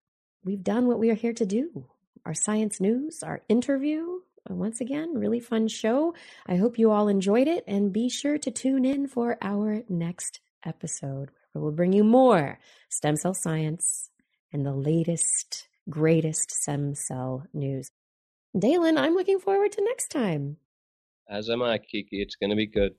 We've done what we are here to do our science news, our interview. Uh, Once again, really fun show. I hope you all enjoyed it and be sure to tune in for our next episode where we'll bring you more stem cell science and the latest, greatest stem cell news. Dalen, I'm looking forward to next time. As am I, Kiki. It's going to be good.